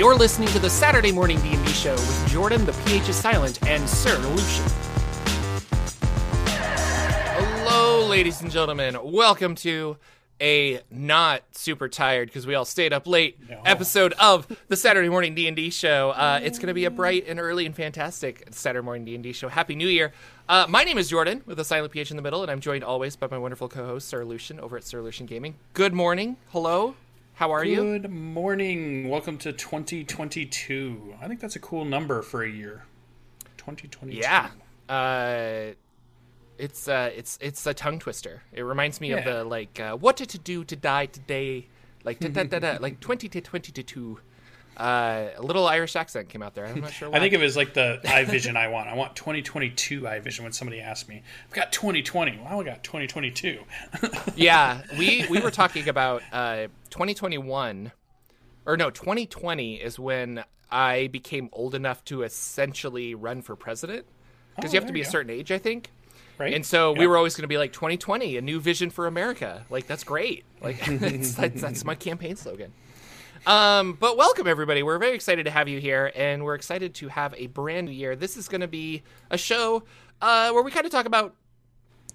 You're listening to the Saturday Morning D&D Show with Jorphdan, the PH is silent, and Sir Lucien. Hello, ladies and gentlemen. Welcome to a not super tired because we all stayed up late episode of the Saturday Morning D&D Show. Uh, it's going to be a bright and early and fantastic Saturday Morning D&D Show. Happy New Year. Uh, my name is Jorphdan with a silent PH in the middle, and I'm joined always by my wonderful co-host, Sir Lucien, over at Sir Lucien Gaming. Good morning. Hello. How are you? Good morning. Welcome to 2022. I think that's a cool number for a year. 2022. Yeah. Uh, it's uh, it's it's a tongue twister. It reminds me of the like, uh, what did to do to die today? Like da, da, da, da, like twenty to twenty to two. Uh, a little Irish accent came out there. I'm not sure. Why. I think it was like the eye vision I want. I want 2022 eye vision when somebody asked me, I've got 2020. Well, I got 2022. yeah, we we were talking about uh, 2021, or no, 2020 is when I became old enough to essentially run for president because Oh, you have to be a certain age, I think. Right? And so we were always going to be like 2020, a new vision for America. Like that's great. Like that's, that's my campaign slogan. Um, but welcome everybody. We're very excited to have you here, and we're excited to have a brand new year. This is going to be a show uh, where we kind of talk about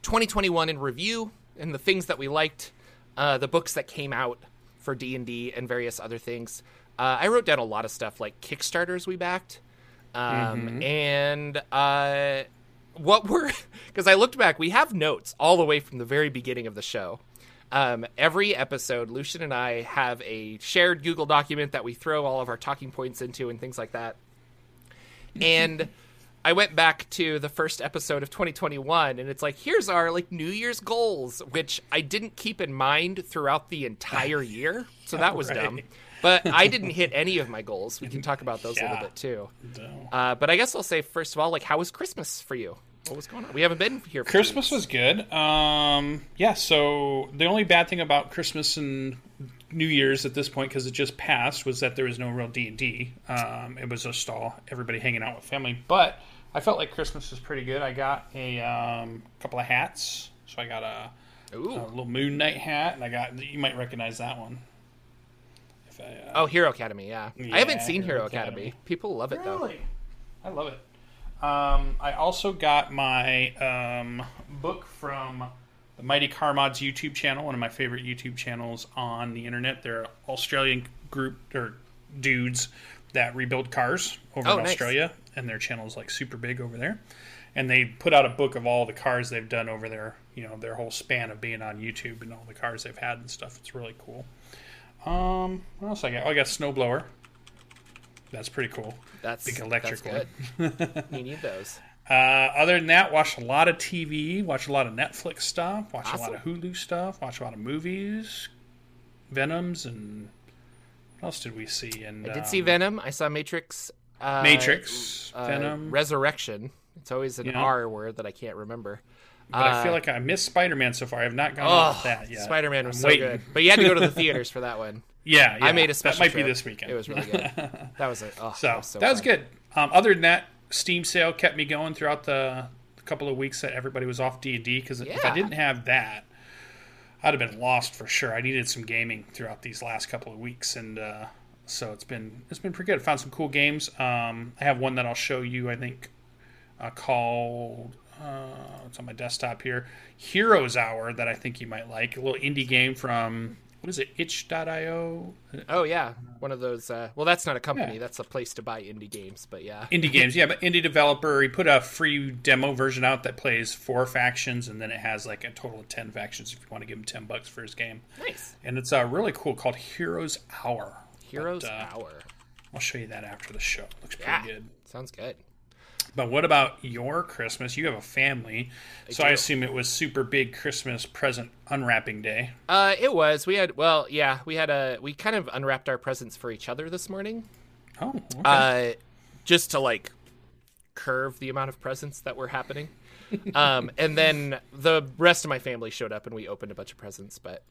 2021 in review and the things that we liked, uh, the books that came out for D and D and various other things. Uh, I wrote down a lot of stuff like Kickstarters we backed, um, and uh, what were because I looked back. We have notes all the way from the very beginning of the show. Um, every episode, Lucien and I have a shared Google document that we throw all of our talking points into and things like that. And I went back to the first episode of 2021, and it's like, here's our like New Year's goals, which I didn't keep in mind throughout the entire year. So that was Right. dumb. But I didn't hit any of my goals. We can talk about those a little bit too. Uh, but I guess I'll say first of all, like, how was Christmas for you? What was going on? We haven't been here. For Christmas was good. Um, yeah, so the only bad thing about Christmas and New Year's at this point, because it just passed, was that there was no real D and D. Um, it was just all everybody hanging out with family. But I felt like Christmas was pretty good. I got a um, couple of hats. So I got a, a little Moon Knight hat, and I got you might recognize that one. If I, uh, Oh, Hero Academy. Yeah, I haven't seen Hero, Hero Academy. Academy. People love it though. I love it. Um, I also got my um, book from the Mighty Car Mods YouTube channel, one of my favorite YouTube channels on the internet. They're an Australian group or dudes that rebuild cars over Oh, in nice. Australia, and their channel is like super big over there. And they put out a book of all the cars they've done over their, you know, their whole span of being on YouTube and all the cars they've had and stuff. It's really cool. Um, what else I got? Oh, I got Snowblower. That's pretty cool. That's Big electric that's good. you need those. Uh, other than that, watch a lot of TV, watch a lot of Netflix stuff, watch a lot of Hulu stuff, watch a lot of movies, Venoms, and what else did we see? And I did see Venom. I saw Matrix. Uh, Matrix, uh, Venom, Resurrection. It's always an Yeah. R word that I can't remember. but I feel uh, like I missed Spider Man so far. I have not gone on Oh, with that yet. Spider Man was I'm so waiting. good, but you had to go to the theaters for that one. Yeah, yeah, I made a special. That might trip. be this weekend. It was really good. That was a oh, So, that was, so that was good. Um, other than that, Steam sale kept me going throughout the couple of weeks that everybody was off D and D. Because if I didn't have that, I'd have been lost for sure. I needed some gaming throughout these last couple of weeks, and uh, so it's been it's been pretty good. I Found some cool games. Um, I have one that I'll show you. I think uh, called uh, it's on my desktop here. Heroes Hour that I think you might like. A little indie game from what is it? Itch.io. Oh yeah, one of those. Uh, well, that's not a company. Yeah. That's a place to buy indie games. But yeah, indie games yeah but indie developer he put a free demo version out that plays four factions and then it has like a total of 10 factions if you want to give him 10 bucks for his game nice. and it's uh, really cool called heroes hour Heroes But, uh, Hour. i'll show you that after the show looks pretty Yeah, good sounds good. But what about your christmas you have a family so i assume it was super big christmas present unwrapping day Uh, it was. We had. Well, yeah, we had a. We kind of unwrapped our presents for each other this morning. oh okay. uh, just to like curve the amount of presents that were happening. um, and then the rest of my family showed up and we opened a bunch of presents. But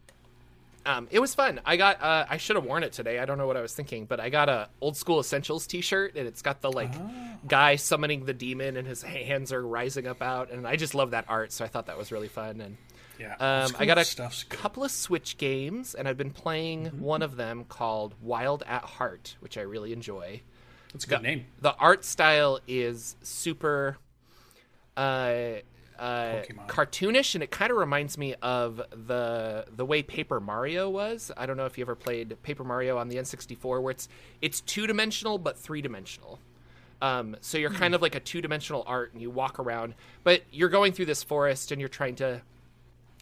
um, it was fun. I got. Uh, I should have worn it today. I don't know what I was thinking, but I got a old school essentials T-shirt and it's got the like guy summoning the demon and his hands are rising up out, and I just love that art. So I thought that was really fun. And Yeah, Um, I got a couple of Switch games, and I've been playing Mm-hmm. one of them called Wild at Heart, which I really enjoy. That's a good name. The art style is super uh, uh, cartoonish, and it kind of reminds me of the the way Paper Mario was. I don't know if you ever played Paper Mario on the N64, where it's it's two dimensional but three dimensional. Um, so you're kind of like a two dimensional art, and you walk around, but you're going through this forest, and you're trying to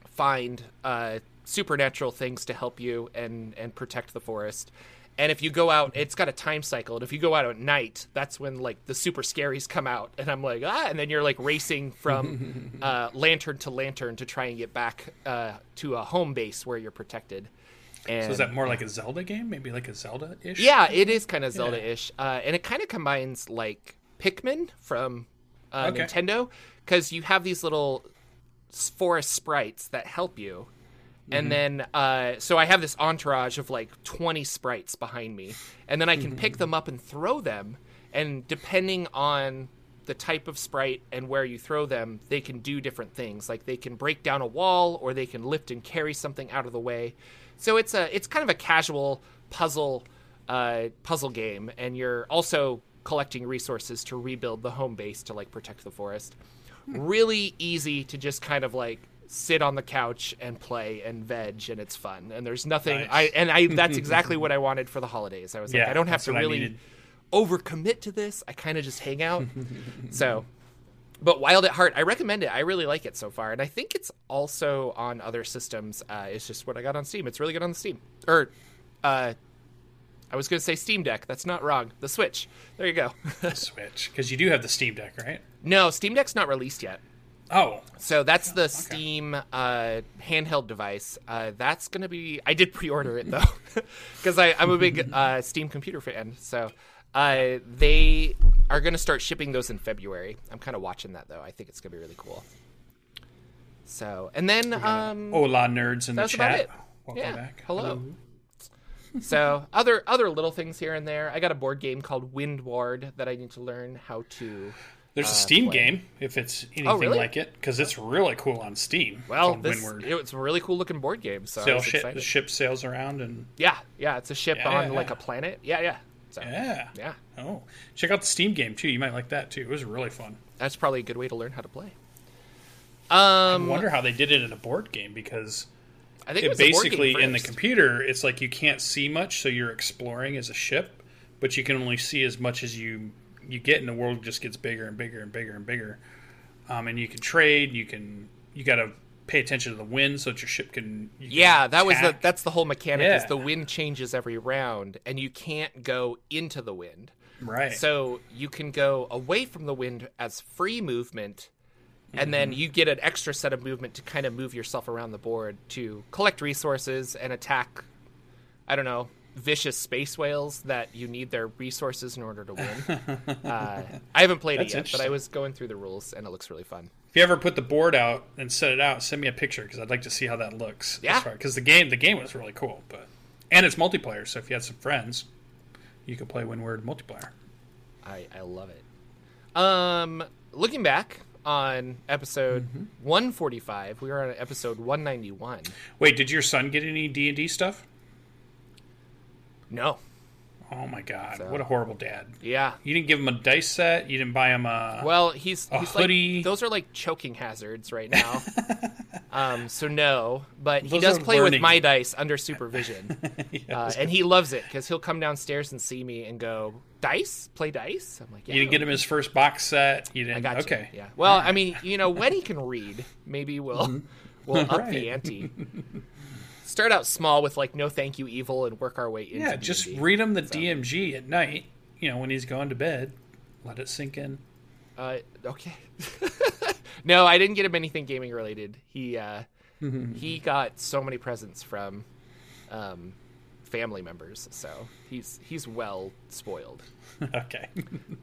find uh, supernatural things to help you and and protect the forest. And if you go out, it's got a time cycle. And if you go out at night, that's when like the super scaries come out. And I'm like, ah, and then you're like racing from uh, lantern to lantern to try and get back uh, to a home base where you're protected. And So is that more like a Zelda game? Maybe like a Zelda ish? yeah, it is kind of Zelda-ish, uh, and it kind of combines like Pikmin from uh, Okay. Nintendo because you have these little forest sprites that help you, Mm-hmm. and then uh, so I have this entourage of like twenty sprites behind me, and then I can pick them up and throw them, and depending on the type of sprite and where you throw them, they can do different things. Like they can break down a wall, or they can lift and carry something out of the way. So it's a it's kind of a casual puzzle uh, puzzle game, and you're also collecting resources to rebuild the home base to like protect the forest. Really easy to just kind of like sit on the couch and play and veg, and it's fun. And there's nothing Nice. I and I that's exactly what I wanted for the holidays. I was like, I don't have to really overcommit to this. I kind of just hang out. so, but Wild at Heart, I recommend it. I really like it so far, and I think it's also on other systems. Uh, it's just what I got on Steam. It's really good on the Steam. Or, uh, I was going to say Steam Deck. That's not wrong. The Switch. There you go. Switch. Because you do have the Steam Deck, right? no, Steam Deck's not released yet. Oh, So that's the Steam uh, handheld device. Uh, that's gonna be. I did pre-order it though, because I'm a big uh, Steam computer fan. So uh, they are gonna start shipping those in February. I'm kind of watching that though. I think it's gonna be really cool. So and then um, hola nerds in the chat. Welcome yeah. back. Hello. so other other little things here and there. I got a board game called Windward that I need to learn how to. There's a Steam play. game if it's anything Oh, really? like it, because it's really cool on Steam. Well, this it's a really cool looking board game. So Sail ship, the ship sails around and Yeah, yeah, it's a ship Yeah, on yeah, like a planet. Yeah, yeah. So yeah. yeah, Oh, check out the Steam game too. You might like that too. It was really fun. that's probably a good way to learn how to play. I Um, wonder how they did it in a board game because I think it, it was a board basically in the computer it's like you can't see much, so you're exploring as a ship, but you can only see as much as you you get, and the world just gets bigger and bigger and bigger and bigger. Um, and you can trade. You can you got to pay attention to the wind so that your ship can. you can Yeah, that was the that's the whole mechanic. Is the wind changes every round, and you can't go into the wind. right. So you can go away from the wind as free movement, and then Mm-hmm. you get an extra set of movement to kind of move yourself around the board to collect resources and attack. I don't know vicious space whales that you need their resources in order to win. uh, I haven't played That's it yet, but I was going through the rules and it looks really fun. If you ever put the board out and set it out, send me a picture because I'd like to see how that looks. Yeah. Because the game, the game was really cool, but and it's multiplayer. So if you had some friends, you could play Windward multiplayer. I, I love it. Um, looking back on episode 145, we were on episode 191. Wait, did your son get any D and D stuff? No, Oh my god, So- what a horrible dad! yeah. You didn't give him a dice set. You didn't buy him a. Well, he's A he's hoodie. like those are like choking hazards right now. um, so no, but he does play with my dice under supervision, uh, and he loves it because he'll come downstairs and see me and go, "Dice, play dice." I'm like, "Yeah." you didn't get him his first box set. You didn't. I got you. okay. Yeah. Well, I mean, you know, when he can read, maybe we'll we'll up Right. the ante. Start out small with like no thank you evil and work our way into Yeah, just read him the DMG at night. You know when he's going to bed. Let it sink in. Uh, okay. no, I didn't get him anything gaming related. He uh, he got so many presents from um, family members, so he's he's well spoiled okay.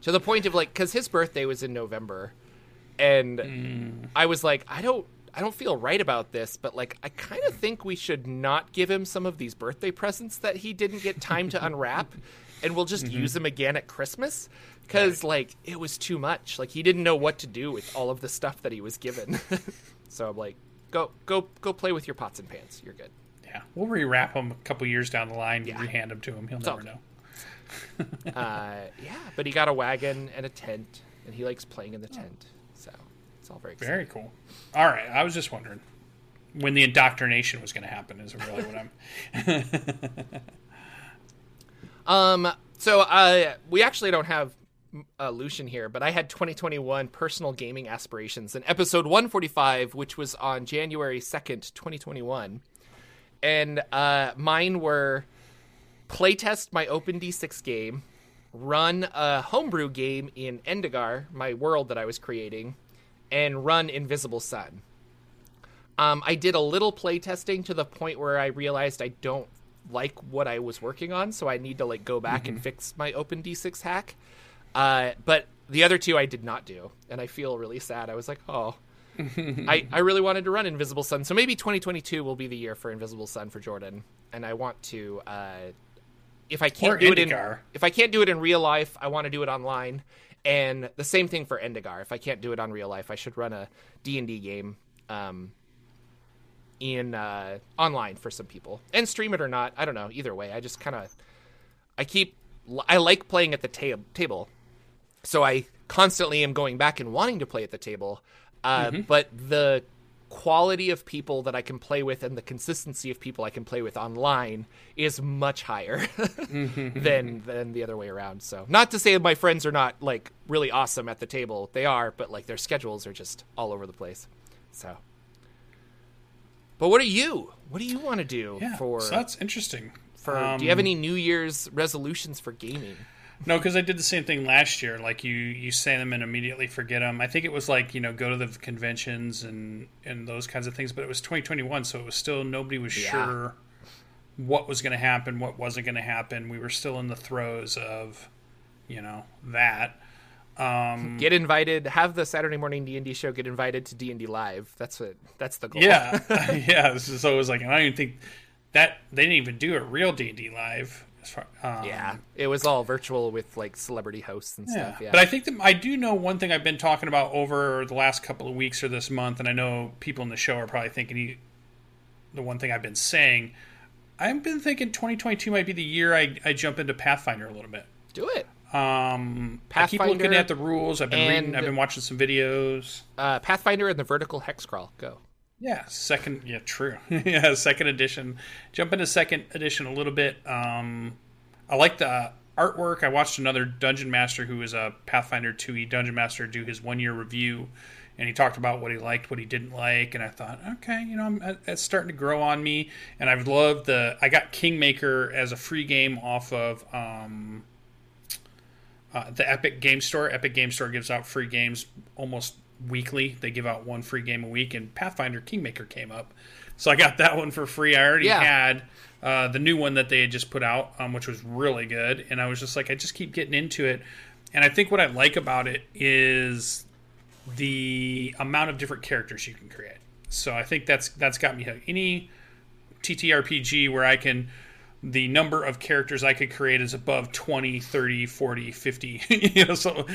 to the point of like because his birthday was in November, and I was like, I don't. I don't feel right about this, but like I kind of think we should not give him some of these birthday presents that he didn't get time to unwrap, and we'll just use them again at Christmas because like it was too much. Like he didn't know what to do with all of the stuff that he was given. so I'm like, go go go play with your pots and pans. You're good. Yeah, we'll rewrap them a couple years down the line. Yeah. Rehand them to him. He'll all never know. Uh, yeah, but he got a wagon and a tent, and he likes playing in the tent. It's all very exciting. Very cool. All right, I was just wondering when the indoctrination was going to happen. Is really what I'm. Um, so uh, we actually don't have uh, Lucien here, but I had 2021 personal gaming aspirations in episode 145, which was on January 2nd, 2021. And uh, mine were playtest my Open D6 game, run a homebrew game in Endigar, my world that I was creating, and run Invisible Sun. Um, I did a little playtesting to the point where I realized I don't like what I was working on, so I need to like go back and fix my Open D6 hack. Uh, but the other two I did not do, and I feel really sad. I was like, oh, I, I really wanted to run Invisible Sun, so maybe 2022 will be the year for Invisible Sun for Jorphdan, and I want to. Uh, if I can't Or do it in if I can't do it in real life, I want to do it online. And the same thing for Endigar. If I can't do it on real life, I should run a D&D game um, in uh, online for some people and stream it or not. I don't know. Either way, I just kind of I keep I like playing at the ta- table, so I constantly am going back and wanting to play at the table. Uh, But the quality of people that I can play with and the consistency of people I can play with online is much higher than than the other way around. So, not to say my friends are not like really awesome at the table. They are, but like their schedules are just all over the place. So, but what are you? What do you want to do Yeah, for so that's interesting. for Um, do you have any New Year's resolutions for gaming? No, because I did the same thing last year. Like you, you say them and immediately forget them. I think it was like you know go to the conventions and and those kinds of things. But it was 2021, so it was still nobody was Yeah. sure what was going to happen, what wasn't going to happen. We were still in the throes of you know that. Um, Get invited. Have the Saturday morning D and D show. Get invited to D and D live. That's what. That's the goal. yeah, yeah. So it was like I don't even think that they didn't even do a real D and D live. Far, um, yeah. It was all virtual with like celebrity hosts and Yeah. stuff. Yeah. But I think that I do know one thing I've been talking about over the last couple of weeks or this month, and I know people in the show are probably thinking he, the one thing I've been saying. I've been thinking 2022 might be the year I, I jump into Pathfinder a little bit. Do it. Um, I keep looking at the rules. I've been reading. I've been watching some videos. Uh, Pathfinder and the vertical hex crawl. Go. Yeah, second. Yeah, true. yeah, second edition. Jump into second edition a little bit. Um, I like the artwork. I watched another dungeon master who is a Pathfinder 2e dungeon master do his one year review, and he talked about what he liked, what he didn't like, and I thought, okay, you know, I'm, it's starting to grow on me, and I've loved the. I got Kingmaker as a free game off of. Um, uh, the Epic Game Store. Epic Game Store gives out free games almost weekly. They give out one free game a week, and Pathfinder Kingmaker came up, so I got that one for free. I already Yeah. had uh, the new one that they had just put out, um, which was really good, and I was just like, I just keep getting into it, and I think what I like about it is the amount of different characters you can create. So I think that's that's got me hooked. Any TTRPG where I can the number of characters I could create is above 20, 30, 40, 50, you know, so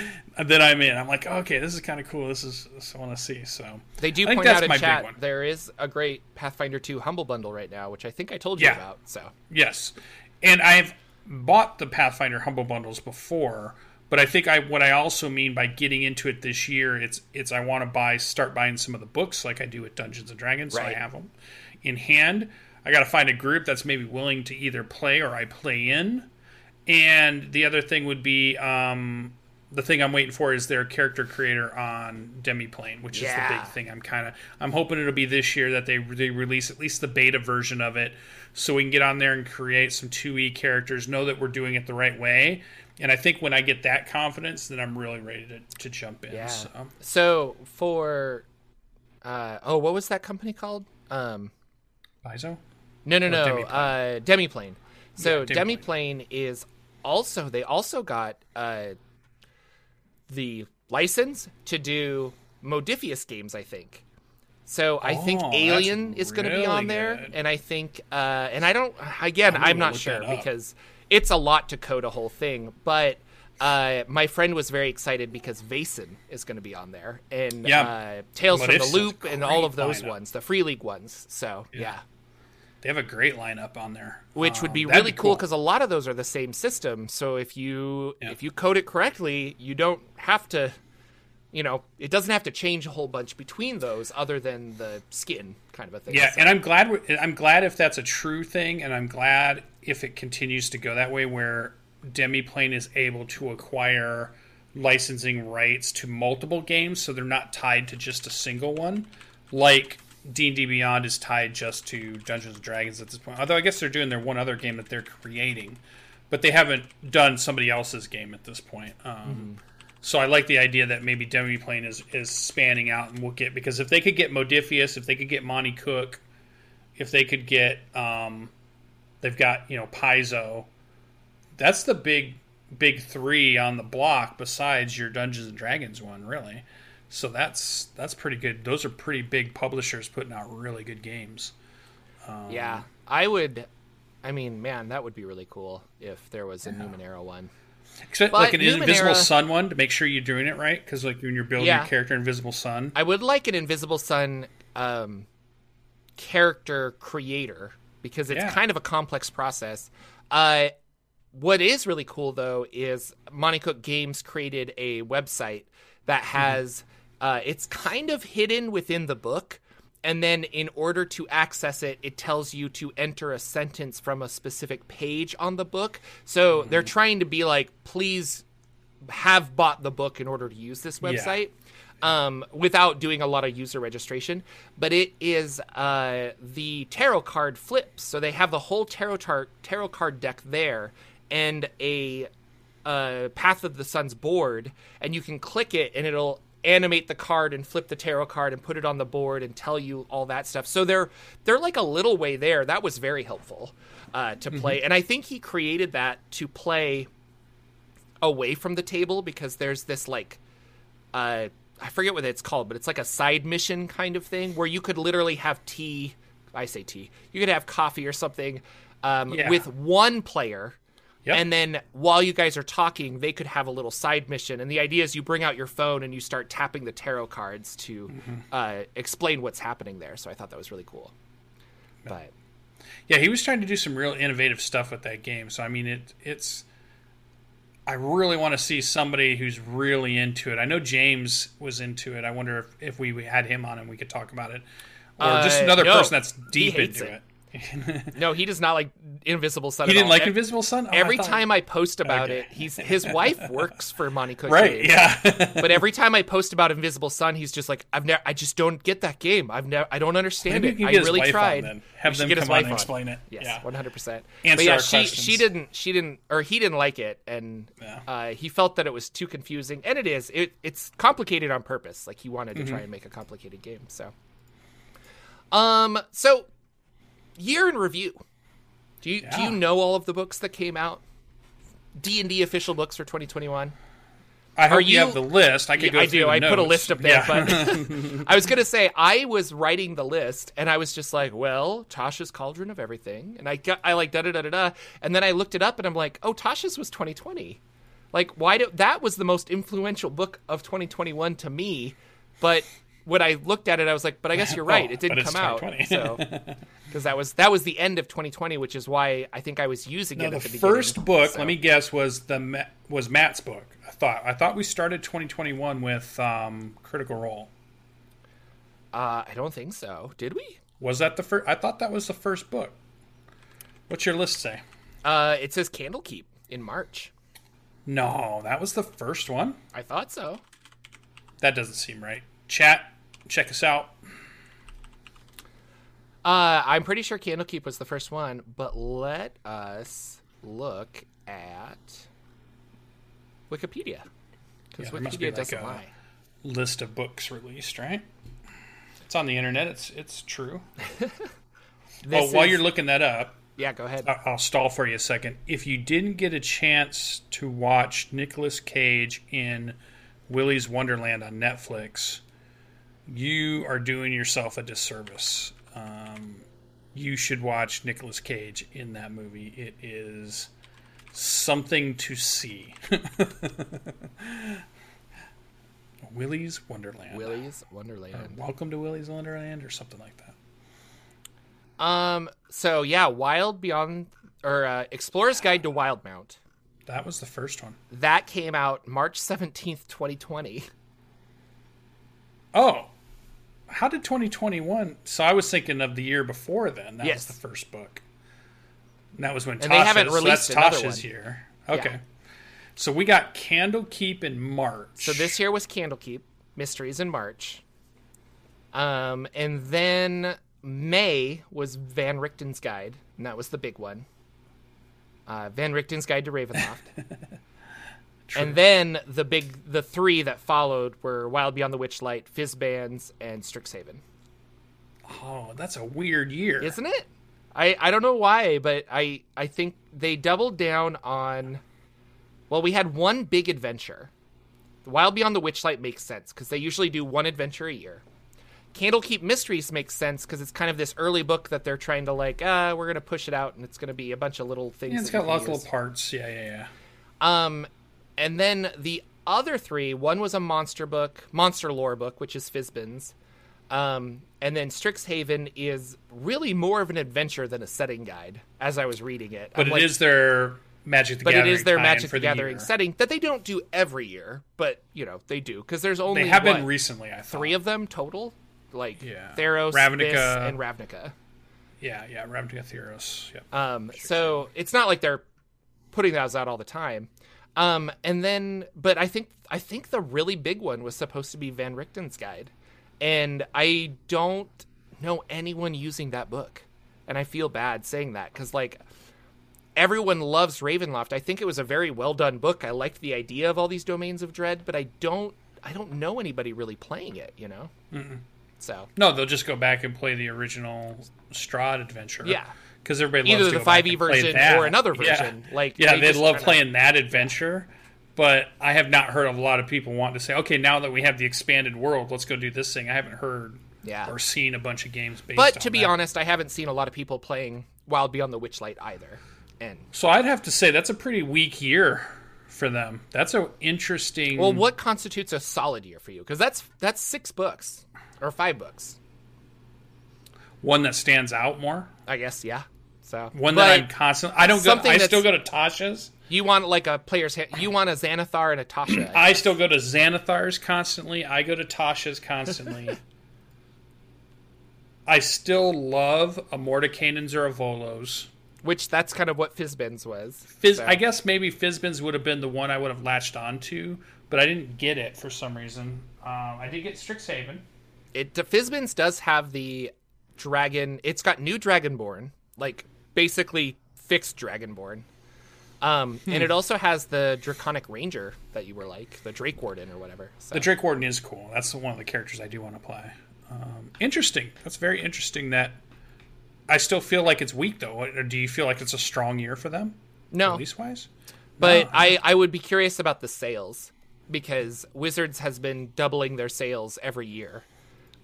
then I'm in. I'm like, okay, this is kind of cool. This is this I want to see. So They do point out in chat one. there is a great Pathfinder 2 Humble Bundle right now, which I think I told you Yeah. about. So Yes, and I've bought the Pathfinder Humble Bundles before, but I think I what I also mean by getting into it this year, it's it's I want to buy start buying some of the books like I do with Dungeons and Dragons, so I have them in hand. I got to find a group that's maybe willing to either play or I play in, and the other thing would be um, the thing I'm waiting for is their character creator on Demiplane, which is the big thing. I'm kind of I'm hoping it'll be this year that they they release at least the beta version of it, so we can get on there and create some 2e characters. Know that we're doing it the right way, and I think when I get that confidence, then I'm really ready to, to jump in. Yeah. So. so for uh, oh, what was that company called? Um, Bizo? No, no, no. Demiplane. Uh, Demiplane. So Yeah, Demiplane. Demiplane is also they also got uh, the license to do Modiphius games. I think. So I think Oh, that's Alien is going to be on there, good. and I think uh, and I don't again I'm I'm not sure because it's a lot to code a whole thing, but uh, my friend was very excited because Vaesen is going to be on there, and Yeah. uh, Tales from the Loop, and all of those lineup. ones, the Free League ones. So yeah, They have a great lineup on there, which would Um, be that'd really cool because a lot of those are the same system. So if you Yeah. if you code it correctly, you don't have to, you know, it doesn't have to change a whole bunch between those, other than the skin kind of a thing. Yeah, So- and I'm glad. I'm glad if that's a true thing, and I'm glad if it continues to go that way, where Demiplane is able to acquire licensing rights to multiple games, so they're not tied to just a single one, like D and D Beyond is tied just to Dungeons and Dragons at this point. Although I guess they're doing their one other game that they're creating, but they haven't done somebody else's game at this point. Um, So I like the idea that maybe Demiplane is is spanning out, and we'll get because if they could get Modiphius, if they could get Monte Cook, if they could get, um, they've got you know Paizo. That's the big big three on the block besides your Dungeons and Dragons one, really. So that's that's pretty good. Those are pretty big publishers putting out really good games. yeah, I would. I mean, man, that would be really cool if there was a Numenera one. Except But like an Invisible Sun one to make sure you're doing it right, because like when you're building Yeah. your character, Invisible Sun. I would like an Invisible Sun um, character creator because it's Yeah. kind of a complex process. Uh, what is really cool though is Monte Cook Games created a website that has uh, it's kind of hidden within the book. And then, in order to access it, it tells you to enter a sentence from a specific page on the book. So they're trying to be like, please have bought the book in order to use this website um, without doing a lot of user registration. But it is uh, the tarot card flips, so they have the whole tarot tar- tarot card deck there and a uh, Path of the Sun's board, and you can click it, and it'll animate the card and flip the tarot card and put it on the board and tell you all that stuff. So they're they're like a little way there. That was very helpful uh, to play, and I think he created that to play away from the table because there's this like uh I forget what it's called, but it's like a side mission kind of thing where you could literally have tea. I say tea. You could have coffee or something um, Yeah. with one player, Yep. and then while you guys are talking, they could have a little side mission. And the idea is you bring out your phone and you start tapping the tarot cards to Mm-hmm. uh, explain what's happening there. So I thought that was really cool. But Yeah, he was trying to do some real innovative stuff with that game. So I mean, it it's. I really want to see somebody who's really into it. I know James was into it. I wonder if, if we had him on and we could talk about it, or just Uh, another no. person that's deep into it. it. no, he does not like Invisible Sun. He didn't all. like Invisible Sun. Oh, I Every thought- time I post about Okay. it, he's his wife works for Monte Cook right? Games. Yeah, but every time I post about Invisible Sun, he's just like, "I've never, I just don't get that game. I've never, I don't understand Maybe it. I his really on tried. then. Have them get his come on wife on. explain it. Yes, Yeah. one hundred percent. But yeah, she questions. she didn't she didn't or he didn't like it, and Yeah. uh, he felt that it was too confusing, and it is. It it's complicated on purpose. Like he wanted to Mm-hmm. try and make a complicated game. So, um, so year in review. Do you do you know all of the books that came out? D and D official books for 2021. I hope Are you, you- have the list. I could Yeah, go I do. I put a list up there, Yeah. but I was gonna say I was writing the list, and I was just like, "Well, Tasha's Cauldron of Everything," and I got, I like da da da da da, and then I looked it up, and I'm like, "Oh, Tasha's was 2020." Like, why do that was the most influential book of 2021 to me, but when I looked at it, I was like, "But I guess you're right. Oh, it didn't come out." So, because that was that was the end of 2020, which is why I think I was using No, it the at the beginning. first book, So- let me guess, was the was Matt's book. I thought I thought we started 2021 with um, Critical Role. Uh, I don't think so. Did we? Was that the first? I thought that was the first book. What's your list say? Uh, it says Candlekeep in March. No, that was the first one. I thought so. That doesn't seem right. Chat, check us out. Uh, I'm pretty sure Candlekeep was the first one, but let us look at Wikipedia because Yeah, there must be Wikipedia like doesn't a- lie. List of books released, right? It's on the internet. It's it's true. Well, while is- you're looking that up, yeah, go ahead. I- I'll stall for you a second. If you didn't get a chance to watch Nicolas Cage in Willy's Wonderland on Netflix, you are doing yourself a disservice. Um, you should watch Nicolas Cage in that movie. It is Something to see. Willy's Wonderland. Willy's Wonderland. Welcome to Willy's Wonderland, or something like that. Um. So yeah, Wild Beyond or uh, Explorer's Guide to Wildemount. That was the first one. That came out March seventeenth, twenty twenty. Oh, how did 2021? So I was thinking of the year before. Then that Yes. was the first book. And that was when And they haven't Tasha's- so released that's Tasha's one. year. Okay. So we got Candlekeep in March. So this year was Candlekeep Mysteries in March. Um, and then May was Van Richten's Guide, and that was the big one. Uh, Van Richten's Guide to Ravenloft. and then the big, the three that followed were Wild Beyond the Witchlight, Fizban's, and Strixhaven. Oh, that's a weird year. Isn't it? I, I don't know why, but I I think they doubled down on. Well, we had one big adventure. Wild Beyond the Witchlight makes sense because they usually do one adventure a year. Candlekeep Mysteries makes sense because it's kind of this early book that they're trying to like, uh, we're gonna push it out and it's gonna be a bunch of little things. Yeah, it's got lots of little parts. Yeah, yeah, yeah. Um, and then the other three, one was a monster book, monster lore book, which is Fizban's. Um, and then Strixhaven is really more of an adventure than a setting guide, as I was reading it. But I'm it is like- their Magic the but Gathering. it is their Magic the Gathering year. setting that they don't do every year, but you know they do because there's only They have what, been recently. I thought. three of them total, like Yeah. Theros, Ravnica. And Ravnica. Yeah, yeah. Ravnica Theros. Yep. Um, so it's not like they're putting those out all the time. Um, and then, but I think I think the really big one was supposed to be Van Richten's Guide, and I don't know anyone using that book, and I feel bad saying that because like everyone loves Ravenloft. I think it was a very well done book. I liked the idea of all these domains of dread, but I don't I don't know anybody really playing it. You know, so No, they'll just go back and play the original Strahd adventure. Yeah. Because everybody loves either the 5e version that. or another Yeah. version. Like Yeah, they love kinda- playing that adventure. But I have not heard of a lot of people want to say, okay, now that we have the expanded world, let's go do this thing. I haven't heard Yeah. or seen a bunch of games based But to be that. honest, I haven't seen a lot of people playing Wild Beyond the Witchlight either. And So I'd have to say that's a pretty weak year for them. That's an interesting. well, what constitutes a solid year for you? Because that's that's six books or five books, one that stands out more. I guess. Yeah. So One that I'm constantly. I don't go. I still go to Tasha's. you want like a player's hand, you want a Xanathar and a Tasha. I still go to Xanathar's constantly. I go to Tasha's constantly. I still love a Mordenkainen's or a Volo's. which that's kind of what Fizban's was. Fizz, So- I guess maybe Fizban's would have been the one I would have latched onto, but I didn't get it for some reason. Um, I did get Strixhaven. it Fizban's does have the dragon. It's got new Dragonborn, like basically fixed Dragonborn. Um, and Hmm. it also has the Draconic Ranger that you were like, the Drake Warden or whatever. So. The Drake Warden is cool. That's one of the characters I do want to play. Um, interesting. That's very interesting. That I still feel like it's weak though. Or do you feel like it's a strong year for them, no, release wise? but I, I would be curious about the sales because Wizards has been doubling their sales every year.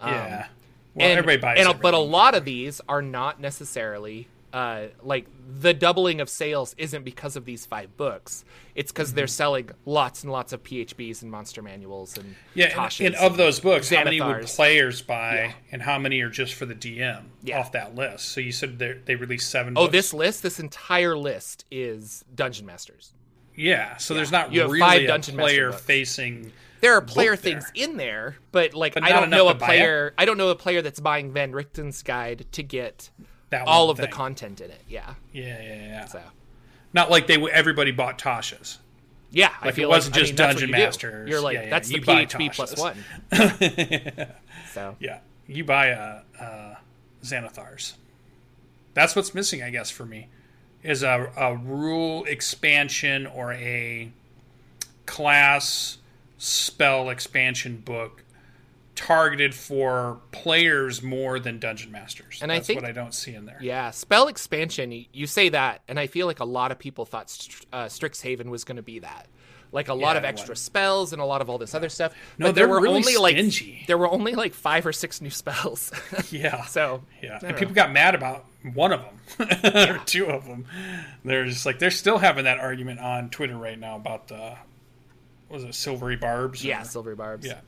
yeah. Well, and, everybody buys. and but a lot of these are not necessarily uh, like the doubling of sales isn't because of these five books. It's because Mm-hmm. they're selling lots and lots of PHBs and monster manuals and Yeah, and, and of those books, how many would players buy, Yeah. and how many are just for the DM Yeah. off that list? So you said they they released seven. oh, books? this list, this entire list is Dungeon Masters. yeah. So there's not You really five a Dungeon Master player facing. There are player there. things in there, but like But I don't know a player. I don't know a player that's buying Van Richten's guide to get That all of the content in it. Yeah, Yeah, yeah, yeah. so Not like they everybody bought Tasha's. yeah, I Like, it wasn't like, I just mean, that's Dungeon you do. You're like Yeah, yeah, that's you the PHB one. so Yeah, you buy a, a Xanathars. That's what's missing, I guess, for me, is a, a rule expansion or a class spell expansion book targeted for players more than dungeon masters. And I That's think- what I don't see in there. Yeah, spell expansion. You say that, and I feel like a lot of people thought uh, Strixhaven was going to be that, like a lot Yeah, of extra spells and a lot of all this other stuff. No, but there were really only stingy. like there were only like five or six new spells. Yeah. so Yeah, and don't people got mad about one of them or two of them. They're just like they're still having that argument on Twitter right now about the was it silvery barbs? Yeah, silvery barbs. yeah.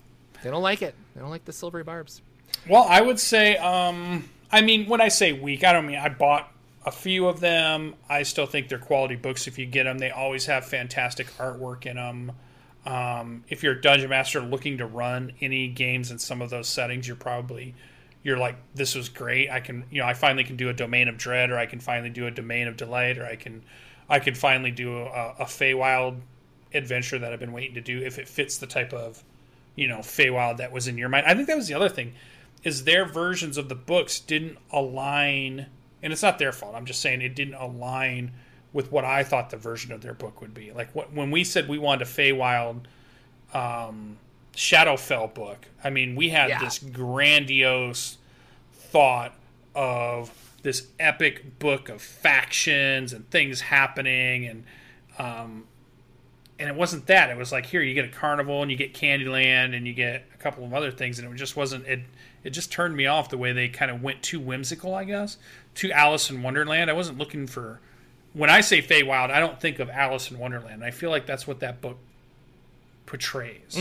They don't like it. They don't like the silvery barbs. Well, I would say, um, I mean, when I say weak, I don't mean I bought a few of them. I still think they're quality books if you get them. They always have fantastic artwork in them. Um, if you're a dungeon master looking to run any games in some of those settings, you're probably you're like, this was great. I can, you know, I finally can do a domain of dread, or I can finally do a domain of delight, or I can, I can finally do a, a Feywild adventure that I've been waiting to do if it fits the type of, you know, Feywild that was in your mind. I think that was the other thing, is their versions of the books didn't align, and it's not their fault. I'm just saying it didn't align with what I thought the version of their book would be. Like what, when we said we wanted a Feywild um, Shadowfell book. I mean, we had Yeah. this grandiose thought of this epic book of factions and things happening, and um, and it wasn't that. It was like here you get a carnival and you get Candyland and you get a couple of other things, and it just wasn't. It it just turned me off the way they kind of went too whimsical. I guess to Alice in Wonderland. I wasn't looking for. When I say Feywild, I don't think of Alice in Wonderland. I feel like that's what that book portrays.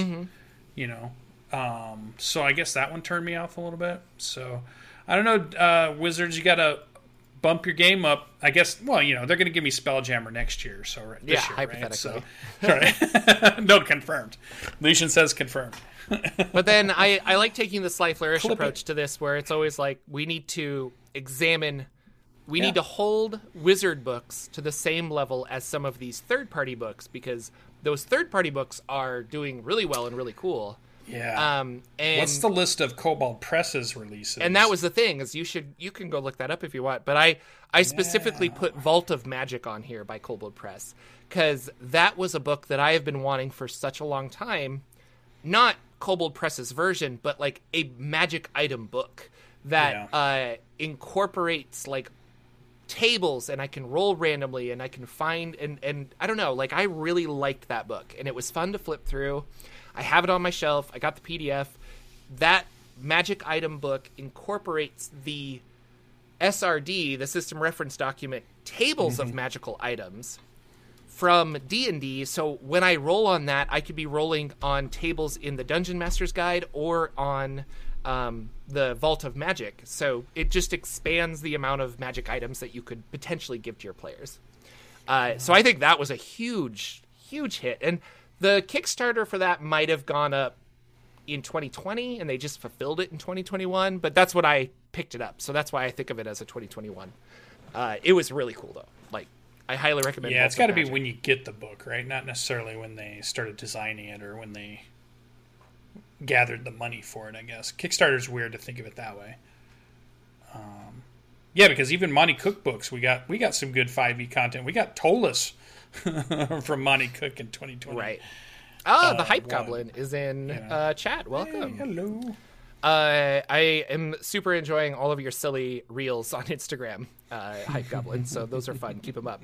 You know, um, so I guess that one turned me off a little bit. So I don't know, uh, Wizards, you got to bump your game up. I guess. Well, you know, they're going to give me Spelljammer next year. So right, this Yeah, year, right? hypothetically. So, right. no, confirmed. Lucien says confirmed. But then I, I like taking the sly flourish Clip it. approach to this, where it's always like we need to examine, we Yeah. need to hold wizard books to the same level as some of these third party books because those third party books are doing really well and really cool. Yeah. Um, and What's the list of Kobold Presses releases? and that was the thing is you should you can go look that up if you want but i i specifically put vault of magic on here by Kobold press because that was a book that i have been wanting for such a long time not Kobold press's version but like a magic item book that uh incorporates like tables and I can roll randomly and I can find and and I don't know like I really liked that book and it was fun to flip through. I have it on my shelf. I got the PDF. That magic item book incorporates the SRD, the system reference document, tables of magical items from D&D. So when I roll on that, I could be rolling on tables in the Dungeon Master's Guide or on um, the Vault of Magic. So it just expands the amount of magic items that you could potentially give to your players. Uh, so I think that was a huge, huge hit. And the Kickstarter for that might have gone up in 2020 and they just fulfilled it in 2021, but that's what I picked it up. So that's why I think of it as a 2021. Uh, it was really cool though. Like I highly recommend. It. Yeah, it's got to be when you get the book, right? Not necessarily when they started designing it or when they gathered the money for it. I guess Kickstarter's weird to think of it that way. Um, yeah, because even Monte Cook books, we got we got some good five e content. We got Ptolus from Monte Cook in 2020. Right. Ah, the Uh, hype one. goblin is in uh, chat. Hey, Welcome. hello. Uh, I am super enjoying all of your silly reels on Instagram, uh, hype goblin. So those are fun. Keep them up.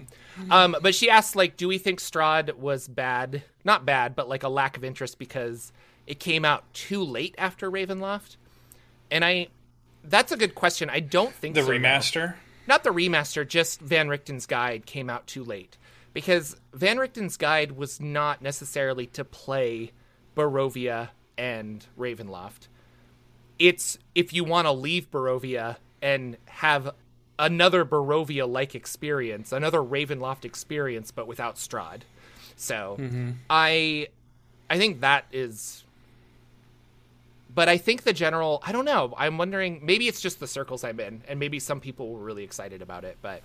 Um, but she asked, like, do we think Strahd was bad? Not bad, but like a lack of interest because it came out too late after Ravenloft. And I, that's a good question. I don't think The so, remaster. not the remaster, just Van Richten's Guide came out too late. Because Van Richten's Guide was not necessarily to play Barovia and Ravenloft. It's if you want to leave Barovia and have another Barovia like experience, another Ravenloft experience, but without Strahd. So mm-hmm. I I think that is but I think the general, I don't know. I'm wondering, maybe it's just the circles I'm in, and maybe some people were really excited about it. But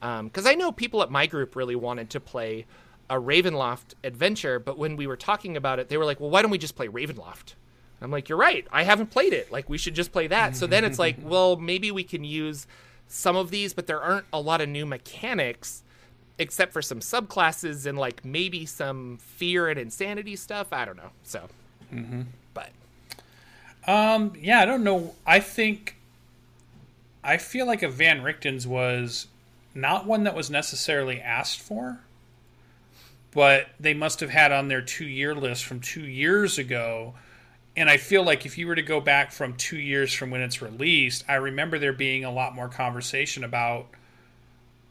because I know people at my group really wanted to play a Ravenloft adventure, but when we were talking about it, they were like, "Well, why don't we just play Ravenloft?" I'm like, "You're right. I haven't played it. Like, we should just play that." so then it's like, well, maybe we can use some of these, but there aren't a lot of new mechanics except for some subclasses and like maybe some fear and insanity stuff. I don't know. So, but Um, yeah, I don't know. I think I feel like a Van Richten's was not one that was necessarily asked for, but they must have had on their two year list from two years ago and I feel like if you were to go back from two years from when it's released, I remember there being a lot more conversation about,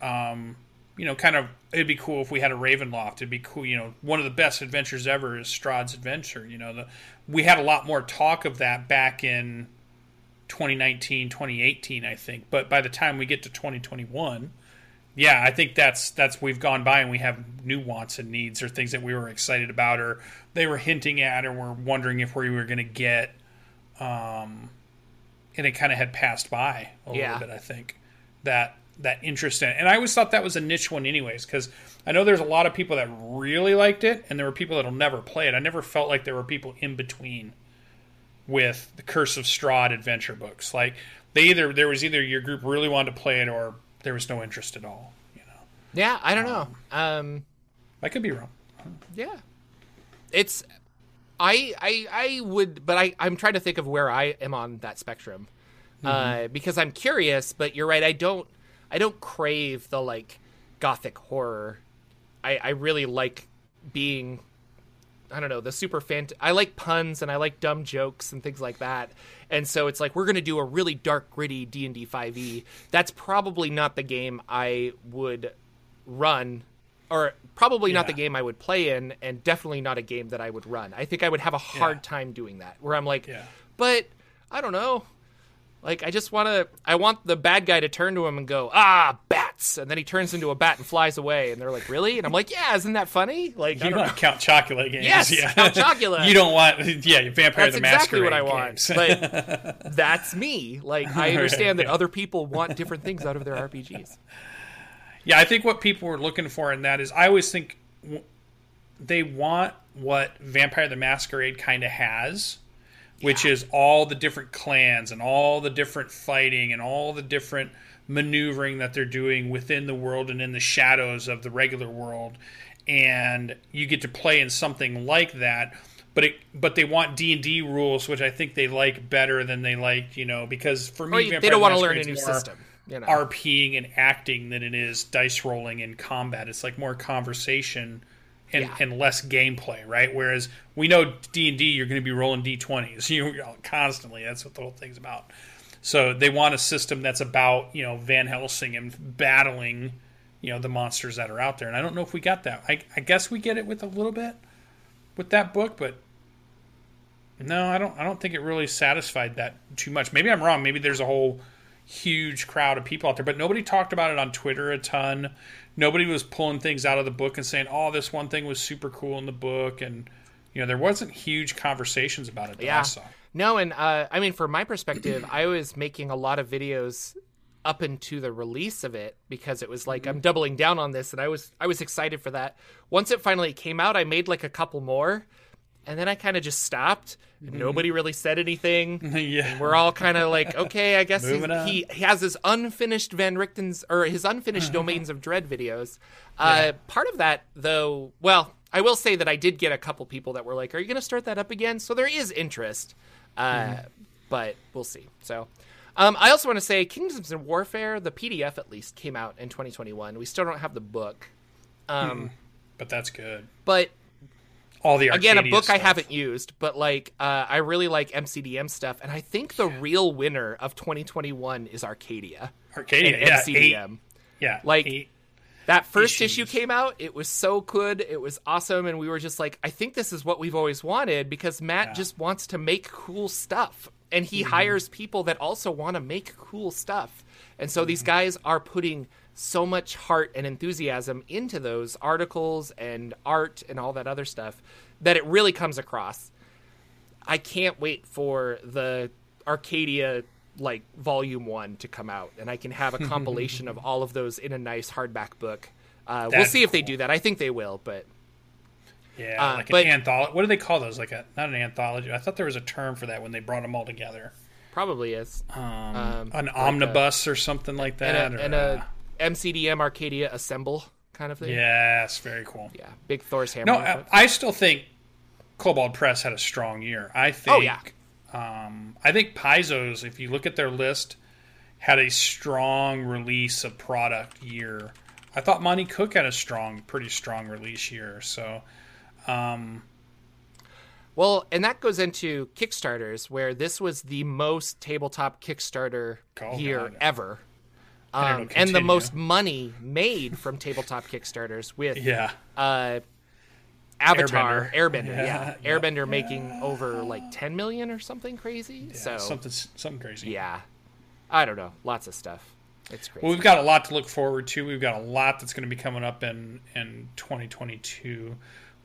um, you know, kind of it'd be cool if we had a Ravenloft. It'd be cool, you know, one of the best adventures ever is Strahd's Adventure. You know, the we had a lot more talk of that back in 2019, 2018, I think. But by the time we get to 2021, yeah, I think that's that's we've gone by and we have new wants and needs or things that we were excited about or they were hinting at or were wondering if we were going to get. Um, and it kind of had passed by a Yeah. little bit. I think that that interest in it. And I always thought that was a niche one, anyways, because I know there's a lot of people that really liked it, and there were people that'll never play it. I never felt like there were people in between with the Curse of Strahd adventure books. Like they either there was either your group really wanted to play it or there was no interest at all. You know, Yeah, I don't know. Um, I could be wrong. yeah, it's I I I would, but I I'm trying to think of where I am on that spectrum uh, because I'm curious. But you're right. I don't I don't crave the like gothic horror. I I really like being I don't know, the super fant I like puns and I like dumb jokes and things like that. And so it's like we're going to do a really dark gritty D&D 5e. That's probably not the game I would run or probably not the game I would play in and definitely not a game that I would run. I think I would have a hard Yeah. time doing that. Where I'm like, Yeah. but I don't know. Like I just want to I want the bad guy to turn to him and go, "Ah, bats." And then he turns into a bat and flies away and they're like, "Really?" And I'm like, "Yeah, isn't that funny?" Like You don't know. want Count Chocula games? Yes, yeah. Count Chocula. you don't want yeah, Vampire That's the exactly Masquerade That's exactly what I want. But that's me. Like I understand that yeah. other people want different things out of their RPGs. Yeah, I think what people were looking for in that is I always think they want what Vampire the Masquerade kind of has, which is all the different clans and all the different fighting and all the different maneuvering that they're doing within the world and in the shadows of the regular world. And you get to play in something like that. But it, but they want D and D rules, which I think they like better than they like, you know, because for me, Vampire they don't want to learn a new system. You know. RPing and acting than it is dice rolling and combat. It's like more conversation and, Yeah. and less gameplay, right? Whereas we know D and D, you're going to be rolling D twenties, you know, constantly. That's what the whole thing's about. So they want a system that's about you know Van Helsing and battling, you know, the monsters that are out there. And I don't know if we got that. I, I guess we get it with a little bit with that book, but no, I don't. I don't think it really satisfied that too much. Maybe I'm wrong. Maybe there's a whole huge crowd of people out there, but nobody talked about it on Twitter a ton. Nobody was pulling things out of the book and saying, "Oh, this one thing was super cool in the book," and you know, there wasn't huge conversations about it that I Yeah. saw. No, and uh, I mean, from my perspective, I was making a lot of videos up into the release of it because it was like I'm doubling down on this, and I was I was excited for that. Once it finally came out, I made like a couple more, and then I kind of just stopped. And nobody really said anything. yeah, We're all kind of like, okay, I guess he he has his unfinished Van Richten's or his unfinished Domains of Dread videos. Uh, Part of that, though, well, I will say that I did get a couple people that were like, "Are you going to start that up again?" So there is interest, uh, but we'll see. So. Um, I also want to say Kingdoms and Warfare, the PDF at least, came out in 2021. We still don't have the book. Um, but that's good. But All the again a book i haven't used but like uh, i really like mcdm stuff and i think the real winner of 2021 is arcadia Arcadia, yeah, mcdm eight, yeah, Like- eight. that first issues. issue came out it was so good it was awesome and we were just like i think this is what we've always wanted because matt just wants to make cool stuff and he Mm-hmm. hires people that also want to make cool stuff and so Mm-hmm. these guys are putting so much heart and enthusiasm into those articles and art and all that other stuff that it really comes across I can't wait for the Arcadia like volume one to come out, and I can have a compilation of all of those in a nice hardback book. Uh, we'll see if they do that. I think they will, but Yeah, Uh, like but- an anthology. What do they call those? Like a not an anthology. I thought there was a term for that when they brought them all together. probably is. Um, Um, an like a- omnibus or something like that. and a, or, and a MCDM Arcadia assemble kind of thing. yes, very cool. yeah, big Thor's hammer. No, I. I still think Kobold Press had a strong year. I think. Oh, yeah. Um, I think Paizo's, if you look at their list, had a strong release of product year. I thought Monte Cook had a strong, pretty strong release year. So, um, Well, and that goes into Kickstarters, where this was the most tabletop Kickstarter Oh, year God. ever. Um, and the most money made from tabletop Kickstarters with Yeah. uh, Avatar, Airbender. Airbender, Yeah, yeah, yeah. Airbender making over like 10 million or something crazy. so something something crazy. yeah, I don't know, lots of stuff. It's crazy. Well, we've got a lot to look forward to. We've got a lot that's going to be coming up in in 2022.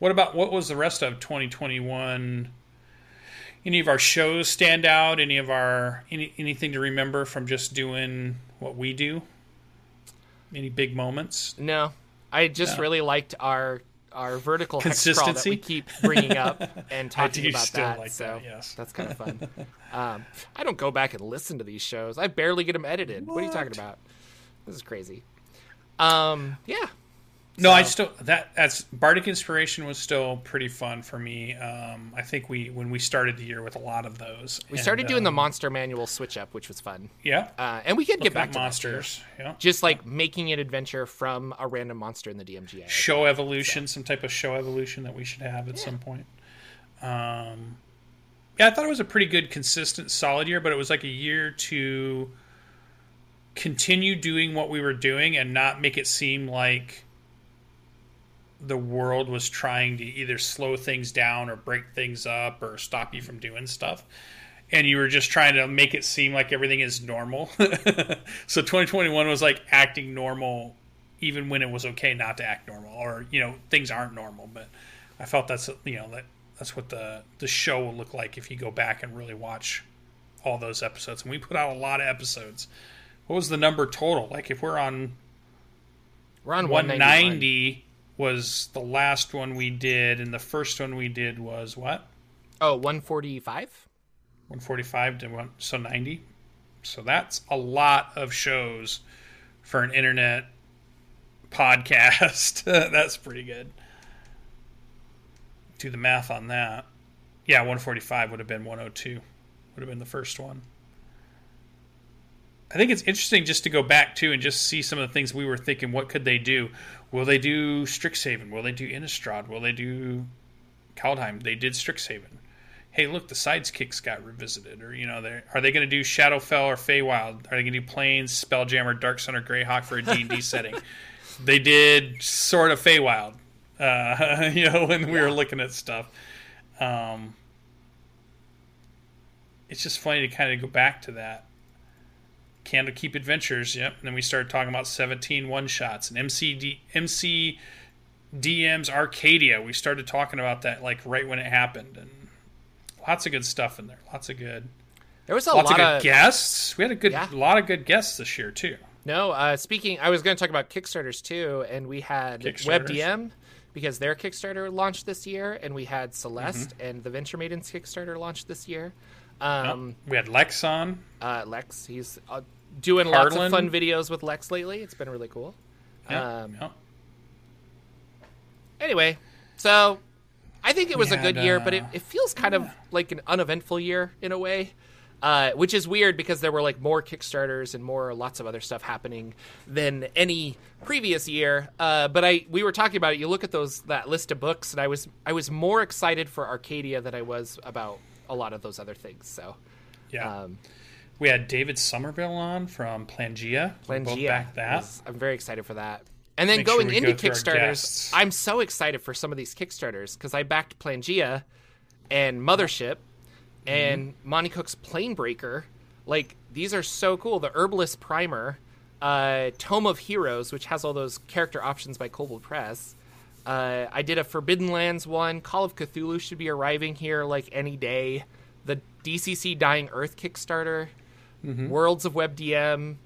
What about what was the rest of 2021? Any of our shows stand out? Any of our any anything to remember from just doing what we do? Any big moments? No, I just No. really liked our our vertical hex crawl that Consistency? we keep bringing up and talking about that. like so that, yes. that's kind of fun. um, I don't go back and listen to these shows. I barely get them edited. What, are you talking about? This is crazy. Um, yeah, No, I still that that's Bardic Inspiration was still pretty fun for me. Um, I think we when we started the year with a lot of those. we started And, doing the um, monster manual switch up, which was fun. yeah Uh, and we could get back to monsters. Yeah. Just like making an adventure from a random monster in the DMGA. show evolution, some type of show evolution that we should have at some point. Um, yeah, I thought it was a pretty good, consistent, solid year, but it was like a year to continue doing what we were doing and not make it seem like the world was trying to either slow things down or break things up or stop you from doing stuff. And you were just trying to make it seem like everything is normal. so 2021 was like acting normal even when it was okay not to act normal or you know things aren't normal but i felt that's you know that that's what the the show will look like if you go back and really watch all those episodes and we put out a lot of episodes what was the number total like if we're on We're on 190. 190 was the last one we did and the first one we did was what? Oh, 145? 145 to one so 90 so that's a lot of shows for an internet podcast. That's pretty good. Do the math on that. Yeah 145 would have been 102 would have been the first one i think it's interesting just to go back to and just see some of the things we were thinking what could they do will they do strixhaven will they do innistrad will they do kaldheim they did strixhaven hey, look, the sidekicks got revisited, or you know, they're, are they going to do Shadowfell or Feywild? Are they going to do Plains, Spelljammer, Dark Sun, or Greyhawk for a D and D setting? They did sort of Feywild, uh, you know, when we were looking at stuff. Um, it's just funny to kind of go back to that. Candlekeep Adventures, yep. And then we started talking about 17 one shots and MCD, MC DM's Arcadia. We started talking about that like right when it happened, and lots of good stuff in there. Lots of good, There was a of lot good of guests. We had a good, Yeah. lot of good guests this year too. No, uh, speaking, I was going to talk about Kickstarters too, and we had. WebDM because their Kickstarter launched this year, and we had Celeste Mm-hmm. and the Venture Maidens Kickstarter launched this year. Um, We had Lex on. uh, Lex, he's uh, doing lots of fun videos with Lex lately. It's been really cool. Yeah, Um, yeah. Anyway, so I think it was a good year, but it, uh, it feels kind of like an uneventful year in a way. Uh, which is weird because there were like more Kickstarters and more lots of other stuff happening than any previous year. Uh, but I we were talking about it. You look at those that list of books, and I was I was more excited for Arcadia than I was about a lot of those other things. So yeah. um, we had David Somerville on from Planegea. We both Planegea, back that. was- I'm very excited for that. And then Make going we into go Kickstarters. I'm so excited for some of these Kickstarters because I backed Planegea and Mothership and Monte Cook's Plane Breaker. Like these are so cool. The Herbalist Primer, uh, Tome of Heroes, which has all those character options by Kobold Press. Uh, I did a Forbidden Lands one. Call of Cthulhu should be arriving here like any day. The DCC Dying Earth Kickstarter, Worlds of WebDM,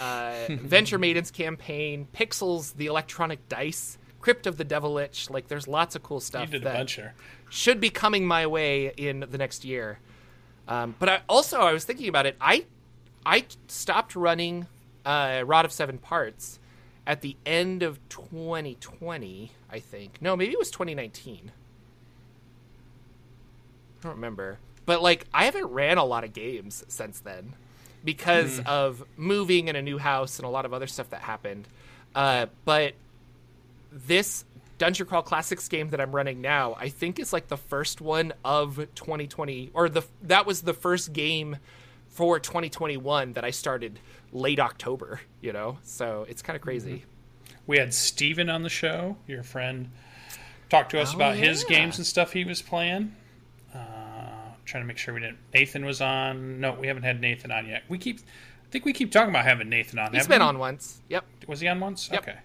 uh, Venture Maidens campaign, Pixels, the electronic dice, Crypt of the Devil Devilich. Like, there's lots of cool You stuff did a that should be coming my way in the next year. Um, but I, also, I was thinking about it. I I stopped running uh, Rod of Seven Parts at the end of 2020. I think no, maybe it was 2019. I don't remember. But like, I haven't ran a lot of games since then because of moving in a new house and a lot of other stuff that happened. Uh, but this Dungeon Crawl Classics game that I'm running now, I think is like the first one of 2020, or the that was the first game for 2021 that I started late October. You know, so it's kind of crazy. We had Steven on the show, your friend, talk to us Oh, about his games and stuff he was playing. Trying to make sure we didn't. Nathan was on. No, we haven't had Nathan on yet. We keep. I think we keep talking about having Nathan on. He's been we? on once. Yep, Was he on once? Yep. Okay.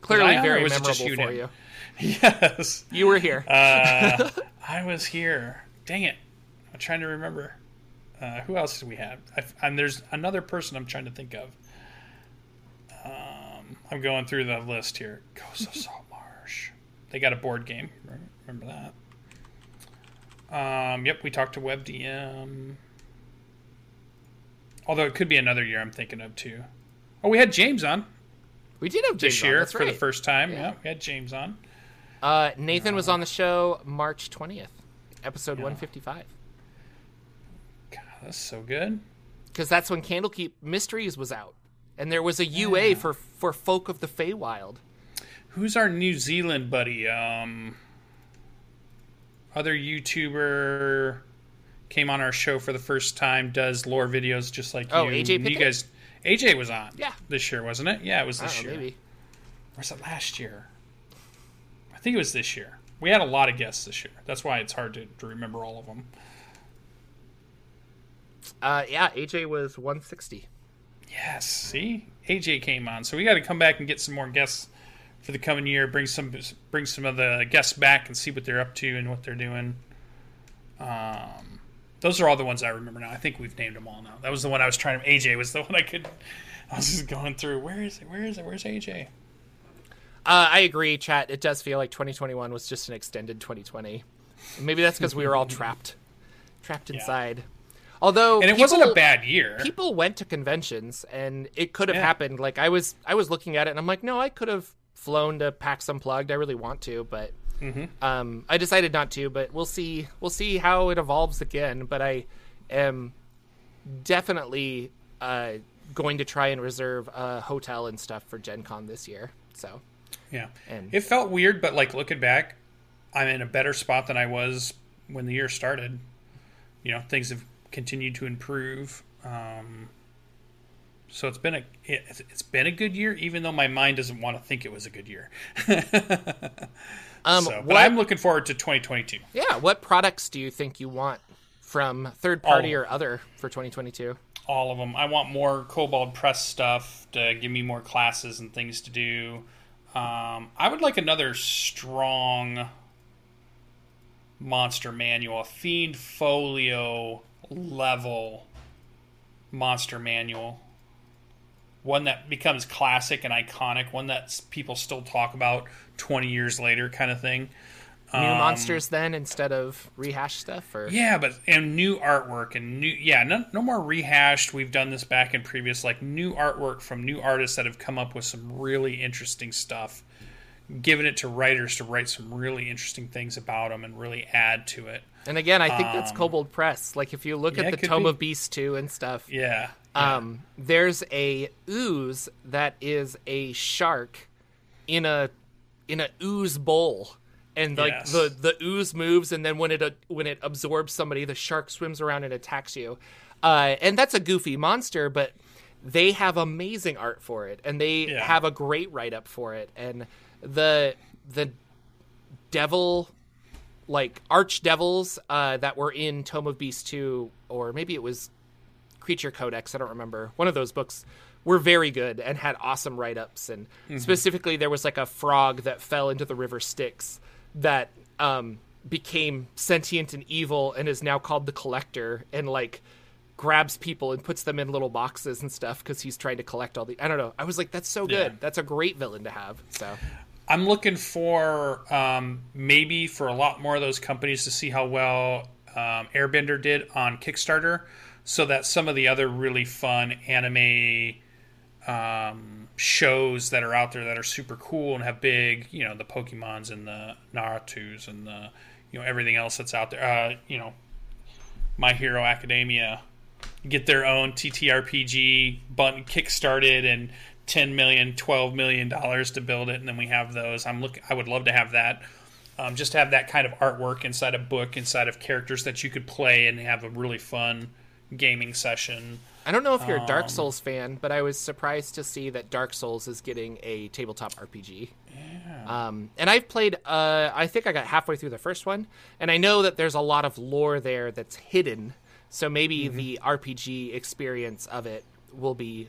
clearly I on, or very was memorable you for and you. Yes. You were here. Uh, I was here. Dang it. I'm trying to remember. Uh, who else did we have? I, and there's another person I'm trying to think of. Um, I'm going through the list here. Ghost of Salt Marsh. They got a board game. Remember that? Um, yep, we talked to WebDM. Although it could be another year I'm thinking of too. Oh, we had James on we did have James this year for the first time. Yeah. Yeah, we had James on. Uh, Nathan was on the show March 20th, episode 155. God, that's so good. because that's when Candlekeep Mysteries was out, and there was a UA for for Folk of the Feywild. Who's our New Zealand buddy? Um, other YouTuber came on our show for the first time. Does lore videos just like Oh, you. AJ You guys, AJ was on. Yeah. this year wasn't it? Yeah, it was this know, year. maybe. Or was it last year? I think it was this year. We had a lot of guests this year. That's why it's hard to, to remember all of them. Uh, yeah, AJ was 160. Yes. See, AJ came on, so we got to come back and get some more guests for the coming year. Bring some bring some of the guests back and see what they're up to and what they're doing. Um, those are all the ones I remember now. I think we've named them all now. That was the one I was trying to. AJ was the one I could. I was just going through. Where is it? Where is it? Where's AJ? Uh, I agree, chat. It does feel like 2021 was just an extended 2020. Maybe that's because we were all trapped, trapped inside. Although, And it wasn't a bad year. People went to conventions, and it could have Yeah. happened. Like I was, I was looking at it, and I'm like, no, I could have flown to PAX Unplugged. I really want to, but Mm-hmm. um, I decided not to. But we'll see. We'll see how it evolves again. But I am definitely uh, going to try and reserve a hotel and stuff for Gen Con this year. So Yeah. And- it felt weird, but like looking back, I'm in a better spot than I was when the year started. You know, things have continued to improve. Um, so it's been a it, it's been a good year, even though my mind doesn't want to think it was a good year. um, so, but what- I'm looking forward to 2022. Yeah, what products do you think you want from third party or other for 2022? All of them. I want more Kobold Press stuff to give me more classes and things to do. Um, I would like another strong monster manual, a Fiend Folio level monster manual. One that becomes classic and iconic, one that people still talk about 20 years later, kind of thing. New monsters then instead of rehash stuff or Um, Yeah, but and new artwork and new yeah, no, no more rehashed. We've done this back in previous like new artwork from new artists that have come up with some really interesting stuff. Giving it to writers to write some really interesting things about them and really add to it. And again, I think that's Kobold Press. Like if you look Um, yeah, at the Tome be. of Beasts 2 and stuff, Yeah. yeah. um, there's a ooze that is a shark in a in a ooze bowl. And like Yes. the the ooze moves, and then when it uh, when it absorbs somebody, the shark swims around and attacks you. Uh, and that's a goofy monster, but they have amazing art for it, and they Yeah. have a great write up for it. And the the devil like archdevils uh, that were in Tome of Beast 2, or maybe it was Creature Codex, I don't remember. One of those books were very good and had awesome write ups. And specifically, there was like a frog that fell into the river Styx that um, became sentient and evil and is now called the Collector and like grabs people and puts them in little boxes and stuff because he's trying to collect all the. I don't know. I was like, that's so good. Yeah. That's a great villain to have. So. I'm looking for um, maybe for a lot more of those companies to see how well um, Airbender did on Kickstarter, so that some of the other really fun anime um, shows that are out there that are super cool and have big, you know, the Pokemons and the Naruto's and the, you know, everything else that's out there. Uh, you know, My Hero Academia get their own TTRPG button kickstarted and 10 million 12 million dollars to build it and then we have those i'm look i would love to have that um, just have that kind of artwork inside a book inside of characters that you could play and have a really fun gaming session I don't know if you're a Dark Souls fan, but I was surprised to see that Dark Souls is getting a tabletop RPG. Yeah. Um, and I've played. Uh, I think I got halfway through the first one, and I know that there's a lot of lore there that's hidden. So maybe Mm-hmm. the RPG experience of it will be.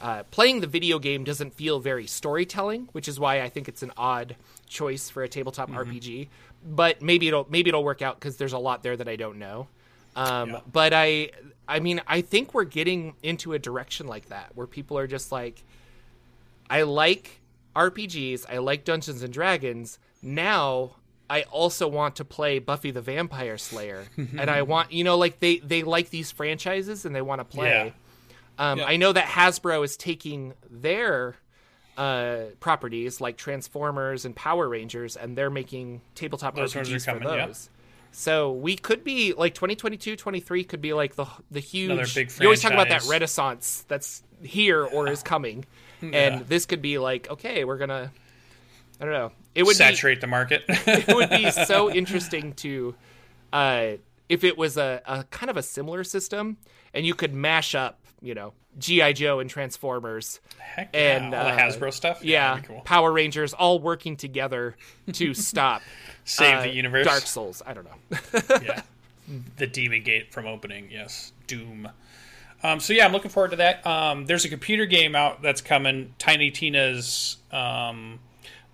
Uh, playing the video game doesn't feel very storytelling, which is why I think it's an odd choice for a tabletop Mm-hmm. RPG. But maybe it'll maybe it'll work out because there's a lot there that I don't know. Um, Yeah. But I, I mean, I think we're getting into a direction like that where people are just like, I like RPGs, I like Dungeons and Dragons. Now I also want to play Buffy the Vampire Slayer, and I want, you know, like they they like these franchises and they want to play. Um, Yeah. I know that Hasbro is taking their uh, properties like Transformers and Power Rangers, and they're making tabletop Those RPGs for coming, yeah. those. So we could be like 2022, 23 could be like the the huge. Another big you always talk about that renaissance that's here or is coming, Yeah. and this could be like okay, we're gonna. I don't know. It would saturate the market it would be so interesting to, uh, if it was a, a kind of a similar system, and you could mash up, you know, GI Joe and Transformers, Heck yeah, and all the uh, hasbro stuff yeah, cool. Power Rangers all working together to stop save uh, the universe Dark Souls. I don't know. yeah. The Demon Gate from opening, yes. Doom. Um, so yeah, I'm looking forward to that. Um, there's a computer game out that's coming. Tiny Tina's. Um,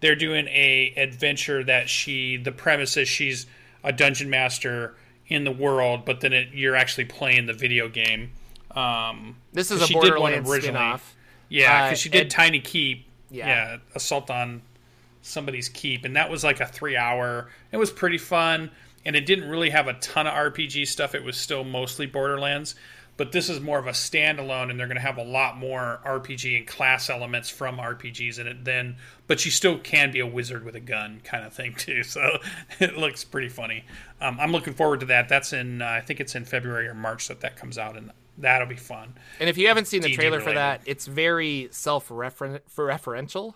they're doing a adventure that she. The premise is she's a dungeon master in the world, but then it, you're actually playing the video game. Um, This is a she did one Borderlands originally. spin-off. Yeah, Uh, because she did and- Tiny Keep. Yeah. Yeah. assault on somebody's keep, and that was like a three-hour. It was pretty fun, and it didn't really have a ton of RPG stuff. It was still mostly Borderlands, but this is more of a standalone, and they're going to have a lot more RPG and class elements from RPGs in it. Then, but you still can be a wizard with a gun, kind of thing too. So it looks pretty funny. Um, I'm looking forward to that. That's in, uh, I think it's in February or March that that comes out, and that'll be fun. And if you haven't seen the D&D trailer for that, it's very self-referential.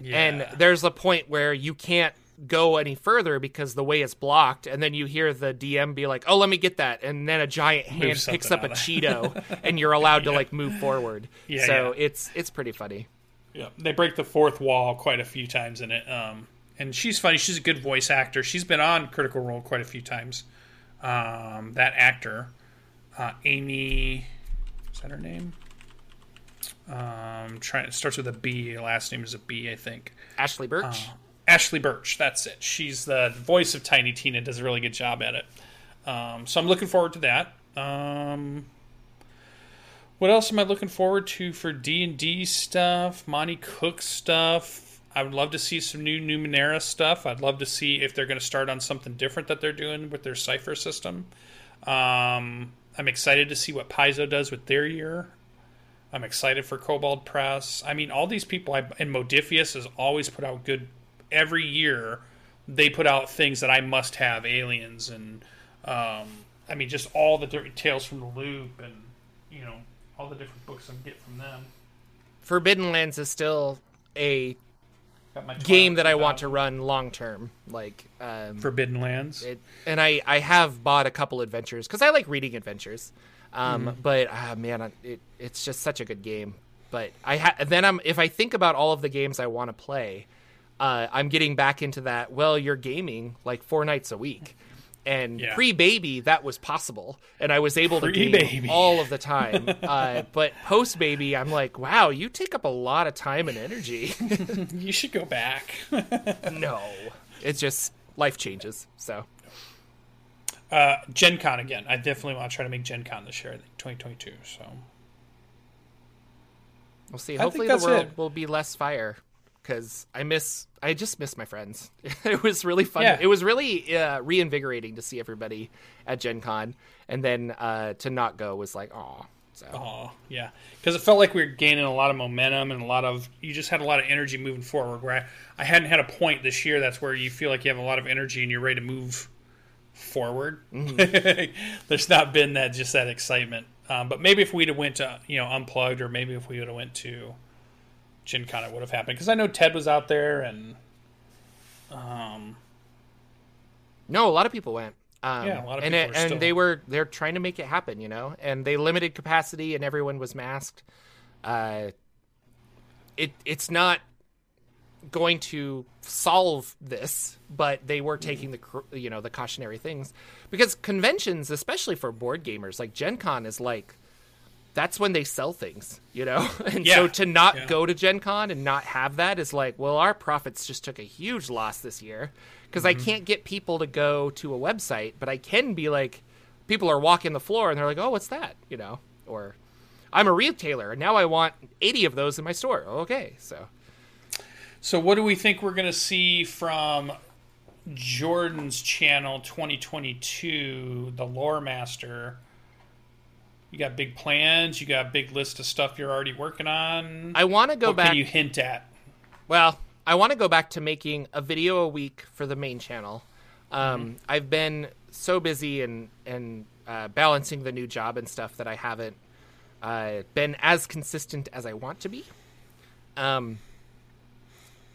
Yeah. And there's a point where you can't go any further because the way it's blocked, and then you hear the DM be like, "Oh, let me get that," and then a giant hand picks up a Cheeto, and you're allowed to like move forward. Yeah, so yeah. it's it's pretty funny. Yeah, they break the fourth wall quite a few times in it. Um, and she's funny. She's a good voice actor. She's been on Critical Role quite a few times. Um, that actor, uh, Amy, is that her name? Um, trying it starts with a B. Last name is a B, I think. Ashly Burch. Ashly Burch. That's it. She's the voice of Tiny Tina. Does a really good job at it. Um, so I'm looking forward to that. Um, what else am I looking forward to for D and D stuff? Monte Cook stuff. I would love to see some new Numenera stuff. I'd love to see if they're going to start on something different that they're doing with their cipher system. Um, I'm excited to see what Paizo does with their year. I'm excited for Kobold Press. I mean, all these people, I, and Modiphius has always put out good. Every year, they put out things that I must have. Aliens and, um, I mean, just all the different tales from the loop, and you know, all the different books I get from them. Forbidden Lands is still a game that I want to run long term. Like, um, Forbidden Lands. it, and I I have bought a couple adventures because I like reading adventures. Um, Mm-hmm. But ah, man, it it's just such a good game. But I ha- then I'm if I think about all of the games I want to play, uh, I'm getting back into that. Well, you're gaming like four nights a week. And Yeah. pre baby, that was possible, and I was able to game Pre-baby. all of the time. uh, but post baby, I'm like, wow, you take up a lot of time and energy. you should go back. no, it's just life changes. So uh, Gen Con again. I definitely want to try to make Gen Con this year. I think 2022. So We'll see. Hopefully, the world it. will be less fire because I miss. I just miss my friends. it was really fun. Yeah. It was really uh, reinvigorating to see everybody at Gen Con, and then uh, to not go was like, oh. So Oh, yeah. Because it felt like we were gaining a lot of momentum and a lot of, you just had a lot of energy moving forward. Where I, I hadn't had a point this year that's where you feel like you have a lot of energy and you're ready to move forward. There's not been that, just that excitement. Um, but maybe if we'd have went to, you know, Unplugged or maybe if we would have went to Gen Con it would have happened because I know Ted was out there and um No, a lot of people went. Um, Yeah, a lot of and people it, and still- they were they're trying to make it happen, you know, and they limited capacity and everyone was masked. Uh, it it's not going to solve this, but they were taking the you know the cautionary things because conventions, especially for board gamers, like Gen Con is like that's when they sell things, you know? And so to not Yeah. go to Gen Con and not have that is like, well, our profits just took a huge loss this year because I mm-hmm. can't get people to go to a website, but I can be like, people are walking the floor and they're like, oh, what's that? You know? Or I'm a retailer and now I want 80 of those in my store. Okay. So So, what do we think we're going to see from Jordan's channel 2022, the Lore Master? You got big plans. You got a big list of stuff you're already working on. I want to go what back. can you hint at? Well, I want to go back to making a video a week for the main channel. Um, I've been so busy and and uh, balancing the new job and stuff that I haven't uh, been as consistent as I want to be. Um,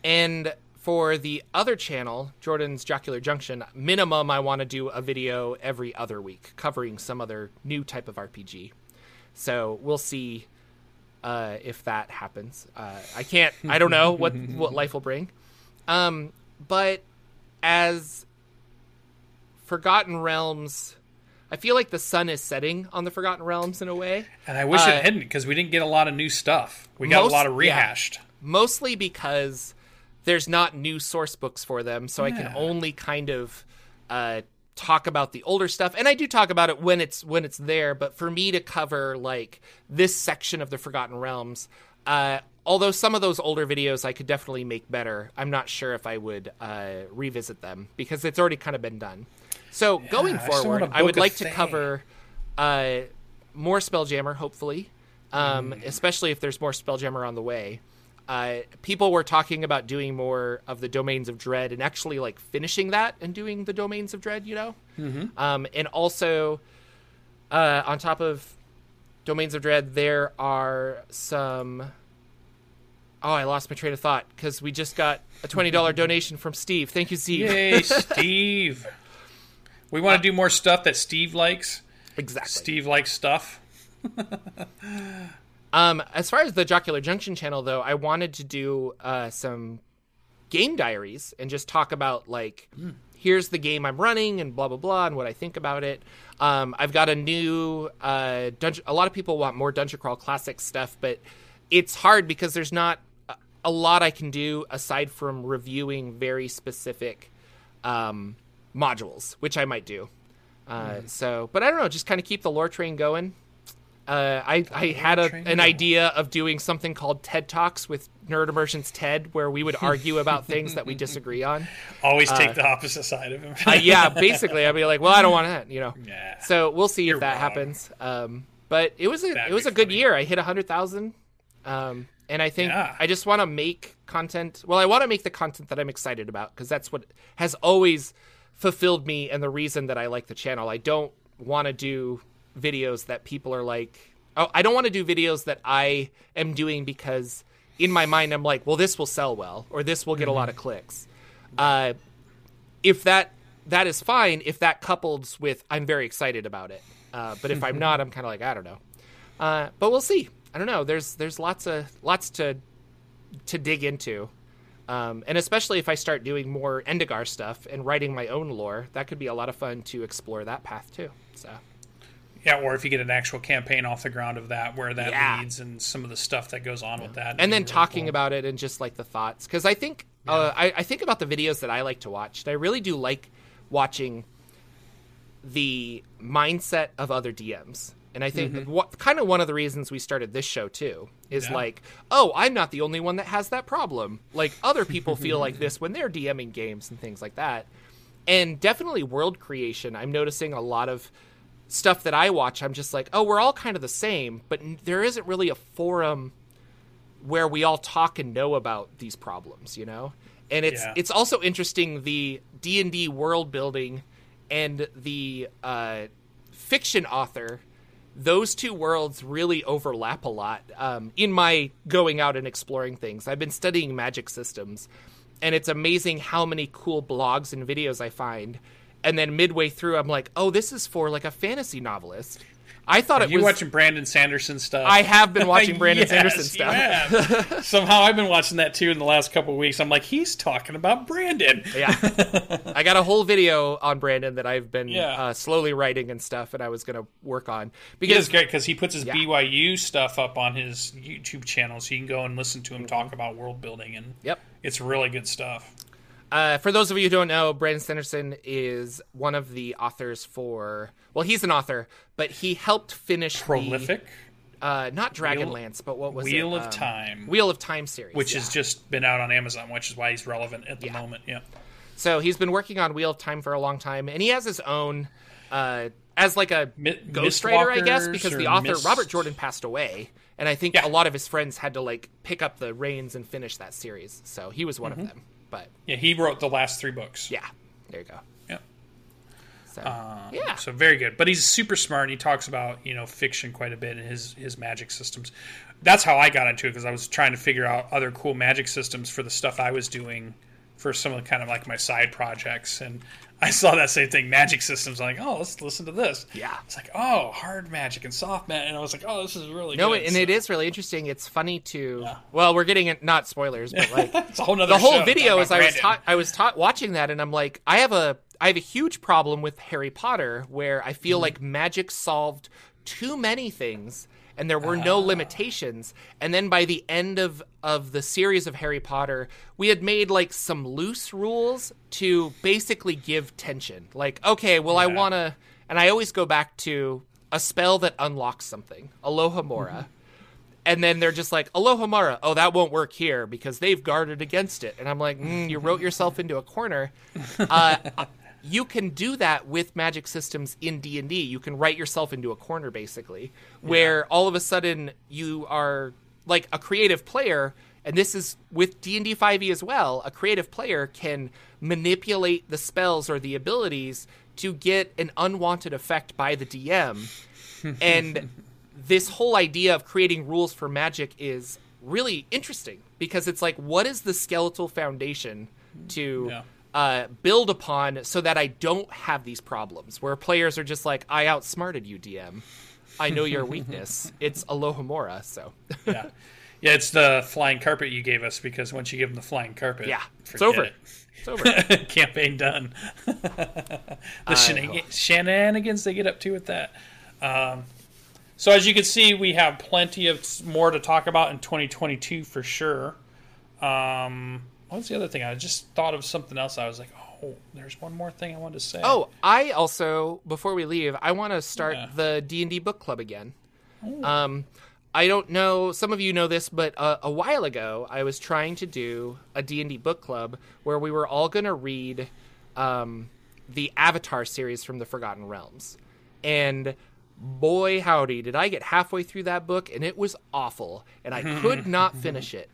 and for the other channel, Jordan's Jocular Junction, minimum I want to do a video every other week covering some other new type of RPG. So we'll see uh, if that happens. Uh, I can't. I don't know what what life will bring. Um, but as Forgotten Realms, I feel like the sun is setting on the Forgotten Realms in a way. And I wish Uh, it hadn't because we didn't get a lot of new stuff. We got Most- a lot of yeah. rehashed. mostly because there's not new source books for them, so I can only kind of uh, talk about the older stuff, and I do talk about it when it's when it's there. But for me to cover like this section of the Forgotten Realms, uh, although some of those older videos I could definitely make better, I'm not sure if I would uh, revisit them because it's already kind of been done. So going forward, I, I would like to Fae. cover uh, more Spelljammer, hopefully, um, Mm. especially if there's more Spelljammer on the way. Uh, people were talking about doing more of the Domains of Dread and actually like finishing that and doing the Domains of Dread, you know? Mm-hmm. Um, and also, uh, on top of Domains of Dread, there are some. Oh, I lost my train of thought because we just got a $20 donation from Steve. Thank you, Steve. Yay, Steve. We want to do more stuff that Steve likes. Exactly. Steve likes stuff. Um, as far as the Jocular Junction channel, though, I wanted to do uh, some game diaries and just talk about like, here's the game I'm running and blah blah blah and what I think about it. Um, I've got a new uh, dungeon. A lot of people want more Dungeon Crawl Classic stuff, but it's hard because there's not a- a lot I can do aside from reviewing very specific um, modules, which I might do. Uh, So, but I don't know, just kind of keep the lore train going. Uh, I, I had a, an idea of doing something called TED Talks with Nerd Immersion's Ted, where we would argue about things that we disagree on. Always take the opposite side of him. Uh, yeah, basically, I'd be like, well, I don't want that, you know. Yeah. So we'll see You're if that wrong. happens. Um, but it was a That'd it was a good funny. year. I hit a hundred thousand, um, and I think Yeah. I just want to make content. Well, I want to make the content that I'm excited about because that's what has always fulfilled me and the reason that I like the channel. I don't want to do videos that people are like. Oh, I don't want to do videos that I am doing because in my mind I'm like, well, this will sell well or this will get a lot of clicks. Uh, if that that is fine if that couples with I'm very excited about it. Uh, but if I'm not, I'm kind of like I don't know. Uh, but we'll see. I don't know. There's there's lots of lots to to dig into, um, and especially if I start doing more Endigar stuff and writing my own lore, that could be a lot of fun to explore that path too. So Yeah, or if you get an actual campaign off the ground of that, where that Yeah. leads and some of the stuff that goes on with that. and then Really talking cool. about it and just like the thoughts because i think uh, I, I think about the videos that i like to watch i really do like watching the mindset of other dms and i think what kind of one of the reasons we started this show too is Yeah. like oh i'm not the only one that has that problem like other people feel like this when they're dming games and things like that and definitely world creation i'm noticing a lot of stuff that i watch i'm just like oh we're all kind of the same but there isn't really a forum where we all talk and know about these problems, you know? And it's Yeah. it's also interesting the D&D world building and the uh, fiction author those two worlds really overlap a lot um, in my going out and exploring things. I've been studying magic systems, and it's amazing how many cool blogs and videos I find. And then midway through, I'm like, oh, this is for like a fantasy novelist. I thought Are it you was. watching Brandon Sanderson stuff? I have been watching Brandon Yes, Sanderson you stuff. Somehow I've been watching that too in the last couple of weeks. I'm like, he's talking about Brandon. yeah, I got a whole video on Brandon that I've been Yeah. uh, slowly writing and stuff, and I was gonna work on because great because he puts his Yeah. BYU stuff up on his YouTube channel, so you can go and listen to him talk about world building, and Yep. it's really good stuff. Uh, for those of you who don't know, Brandon Sanderson is one of the authors for. Well, he's an author, but he helped finish Prolific the uh, not Dragonlance, but what was Wheel it? of Um, Time, Wheel of Time series, which yeah. has just been out on Amazon, which is why he's relevant at the Yeah. moment. Yeah, So he's been working on Wheel of Time for a long time, and he has his own uh, as like a Mi- ghostwriter, I guess, because the author Mist- Robert Jordan passed away, and I think Yeah. a lot of his friends had to like pick up the reins and finish that series. So he was one Mm-hmm. of them. But yeah, he wrote the last three books. yeah, there you go. Yeah. So um, yeah, So very good. But he's super smart and he talks about, you know, fiction quite a bit in his his magic systems. That's how I got into it because I was trying to figure out other cool magic systems for the stuff I was doing for some of the kind of like my side projects and I saw that same thing, magic systems. I'm like, oh, let's listen to this. Yeah. It's like, oh, hard magic and soft magic. And I was like, oh, this is really No, good. and So it is really interesting. It's funny to. Well, we're getting it, not spoilers, but like it's a whole the whole video is I was taught I was taught watching that, and I'm like, I have a I have a huge problem with Harry Potter where I Mm-hmm. feel like magic solved too many things. And there were Ah. no limitations. And then by the end of, of the series of Harry Potter, we had made like some loose rules to basically give tension. Like, okay, well, I want to. And I always go back to a spell that unlocks something, Alohomora. Mm-hmm. And then they're just like, Alohomora, oh, that won't work here because they've guarded against it. And I'm like, mm, you wrote yourself into a corner. Uh, you can do that with magic systems in D&D. You can write yourself into a corner, basically, where all of a sudden you are like a creative player and this is with D&D 5e E as well. A creative player can manipulate the spells or the abilities to get an unwanted effect by the DM. and this whole idea of creating rules for magic is really interesting because it's like what is the skeletal foundation to Yeah. Uh, build upon so that I don't have these problems where players are just like I outsmarted you DM. I know your weakness. It's Alohomora, so yeah. Yeah, it's the flying carpet you gave us because once you give them the flying carpet, yeah, it's over. it. It's over. campaign done. the shenig- shenanigans they get up to with that. Um, so as you can see, we have plenty of more to talk about in 2022 for sure. Um, what's the other thing? I just thought of something else. I was like, oh, there's one more thing I wanted to say. Oh, I also before we leave, I want to start Yeah. the D and D book club again. Um, I don't know. Some of you know this, but uh, a while ago, I was trying to do a D and D book club where we were all going to read um, the Avatar series from the Forgotten Realms, and boy howdy, did I get halfway through that book and it was awful, and I could not finish it.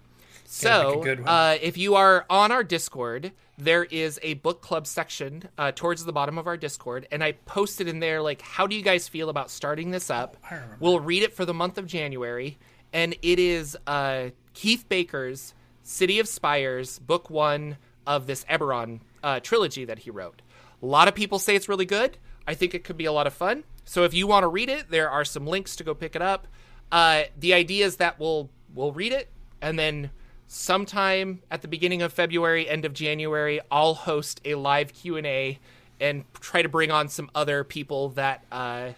So, uh, if you are on our Discord, there is a book club section uh, towards the bottom of our Discord, and I posted in there like, how do you guys feel about starting this up? Remember. We'll read it for the month of January, and it is uh, Keith Baker's City of Spires, book one of this Eberron uh, trilogy that he wrote. A lot of people say it's really good. I think it could be a lot of fun. So if you want to read it, there are some links to go pick it up. Uh, the idea is that we'll we'll read it, and then sometime at the beginning of February, end of January, I'll host a live Q and A and try to bring on some other people that uh,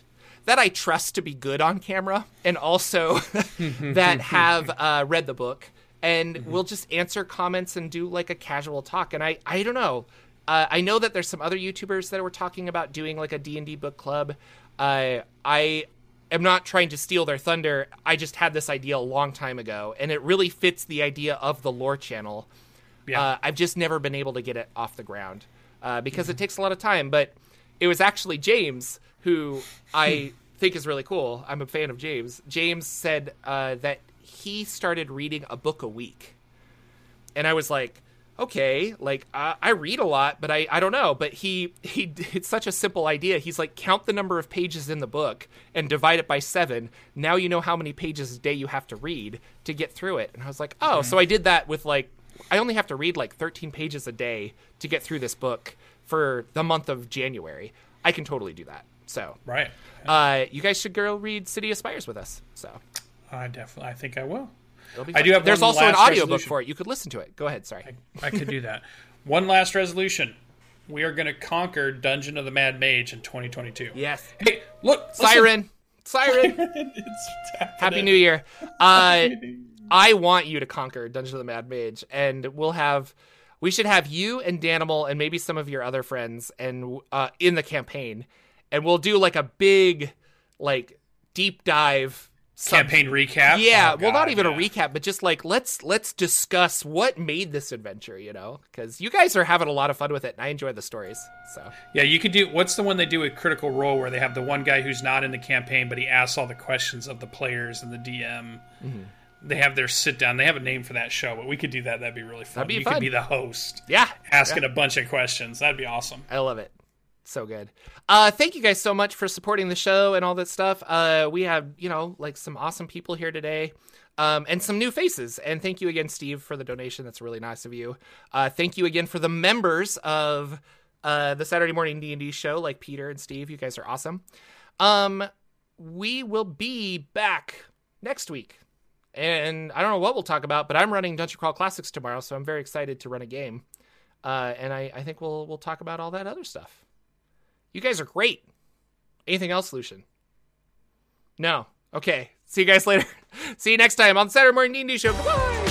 that I trust to be good on camera, and also that have uh, read the book. And we'll just answer comments and do like a casual talk. And I I don't know. Uh, I know that there's some other YouTubers that were talking about doing like a D&D book club. Uh, I am not trying to steal their thunder. I just had this idea a long time ago, and it really fits the idea of the lore channel. Yeah. Uh, I've just never been able to get it off the ground uh, because it takes a lot of time. But it was actually James who I think is really cool. I'm a fan of James. James said uh, that he started reading a book a week and I was like, okay, like uh, I read a lot, but I, I don't know. But he he it's such a simple idea. He's like count the number of pages in the book and divide it by seven. Now you know how many pages a day you have to read to get through it. And I was like, oh, so I did that with like I only have to read like 13 pages a day to get through this book for the month of January. I can totally do that. So Right. uh, you guys should go read City of Spires with us. So I definitely. I think I will. I do have There's also an audiobook resolution. for it. You could listen to it. Go ahead. Sorry. I could do that. One last resolution. We are going to conquer Dungeon of the Mad Mage in 2022. Yes. Hey, look, listen. Siren. Siren. it's. Happy New Year. Uh, I want you to conquer Dungeon of the Mad Mage, and we'll have. We should have you and Danimal and maybe some of your other friends and uh, in the campaign, and we'll do like a big, like deep dive sub- Campaign recap. Yeah, Oh, well, not even yeah. a recap, but just like let's let's discuss what made this adventure. You know, because you guys are having a lot of fun with it, and I enjoy the stories. So Yeah, you could do. What's the one they do with Critical Role where they have the one guy who's not in the campaign, but he asks all the questions of the players and the DM. Mm-hmm. They have their sit down. They have a name for that show, but we could do that. That'd be really fun. That'd be you fun. could be the host, yeah, asking a bunch of questions. That'd be awesome. I love it. So good. Uh, thank you guys so much for supporting the show and all that stuff. Uh, we have, you know, like some awesome people here today. Um, and some new faces. And thank you again, Steve, for the donation. That's really nice of you. Uh, thank you again for the members of uh, the Saturday morning D and D show, like Peter and Steve. You guys are awesome. Um, we will be back next week, and I don't know what we'll talk about, but I'm running Dungeon Crawl Classics tomorrow, so I'm very excited to run a game. Uh, and I, I think we'll we'll talk about all that other stuff. You guys are great. Anything else, Lucien? No. Okay. See you guys later. See you next time on Saturday Morning D&D Show. Goodbye.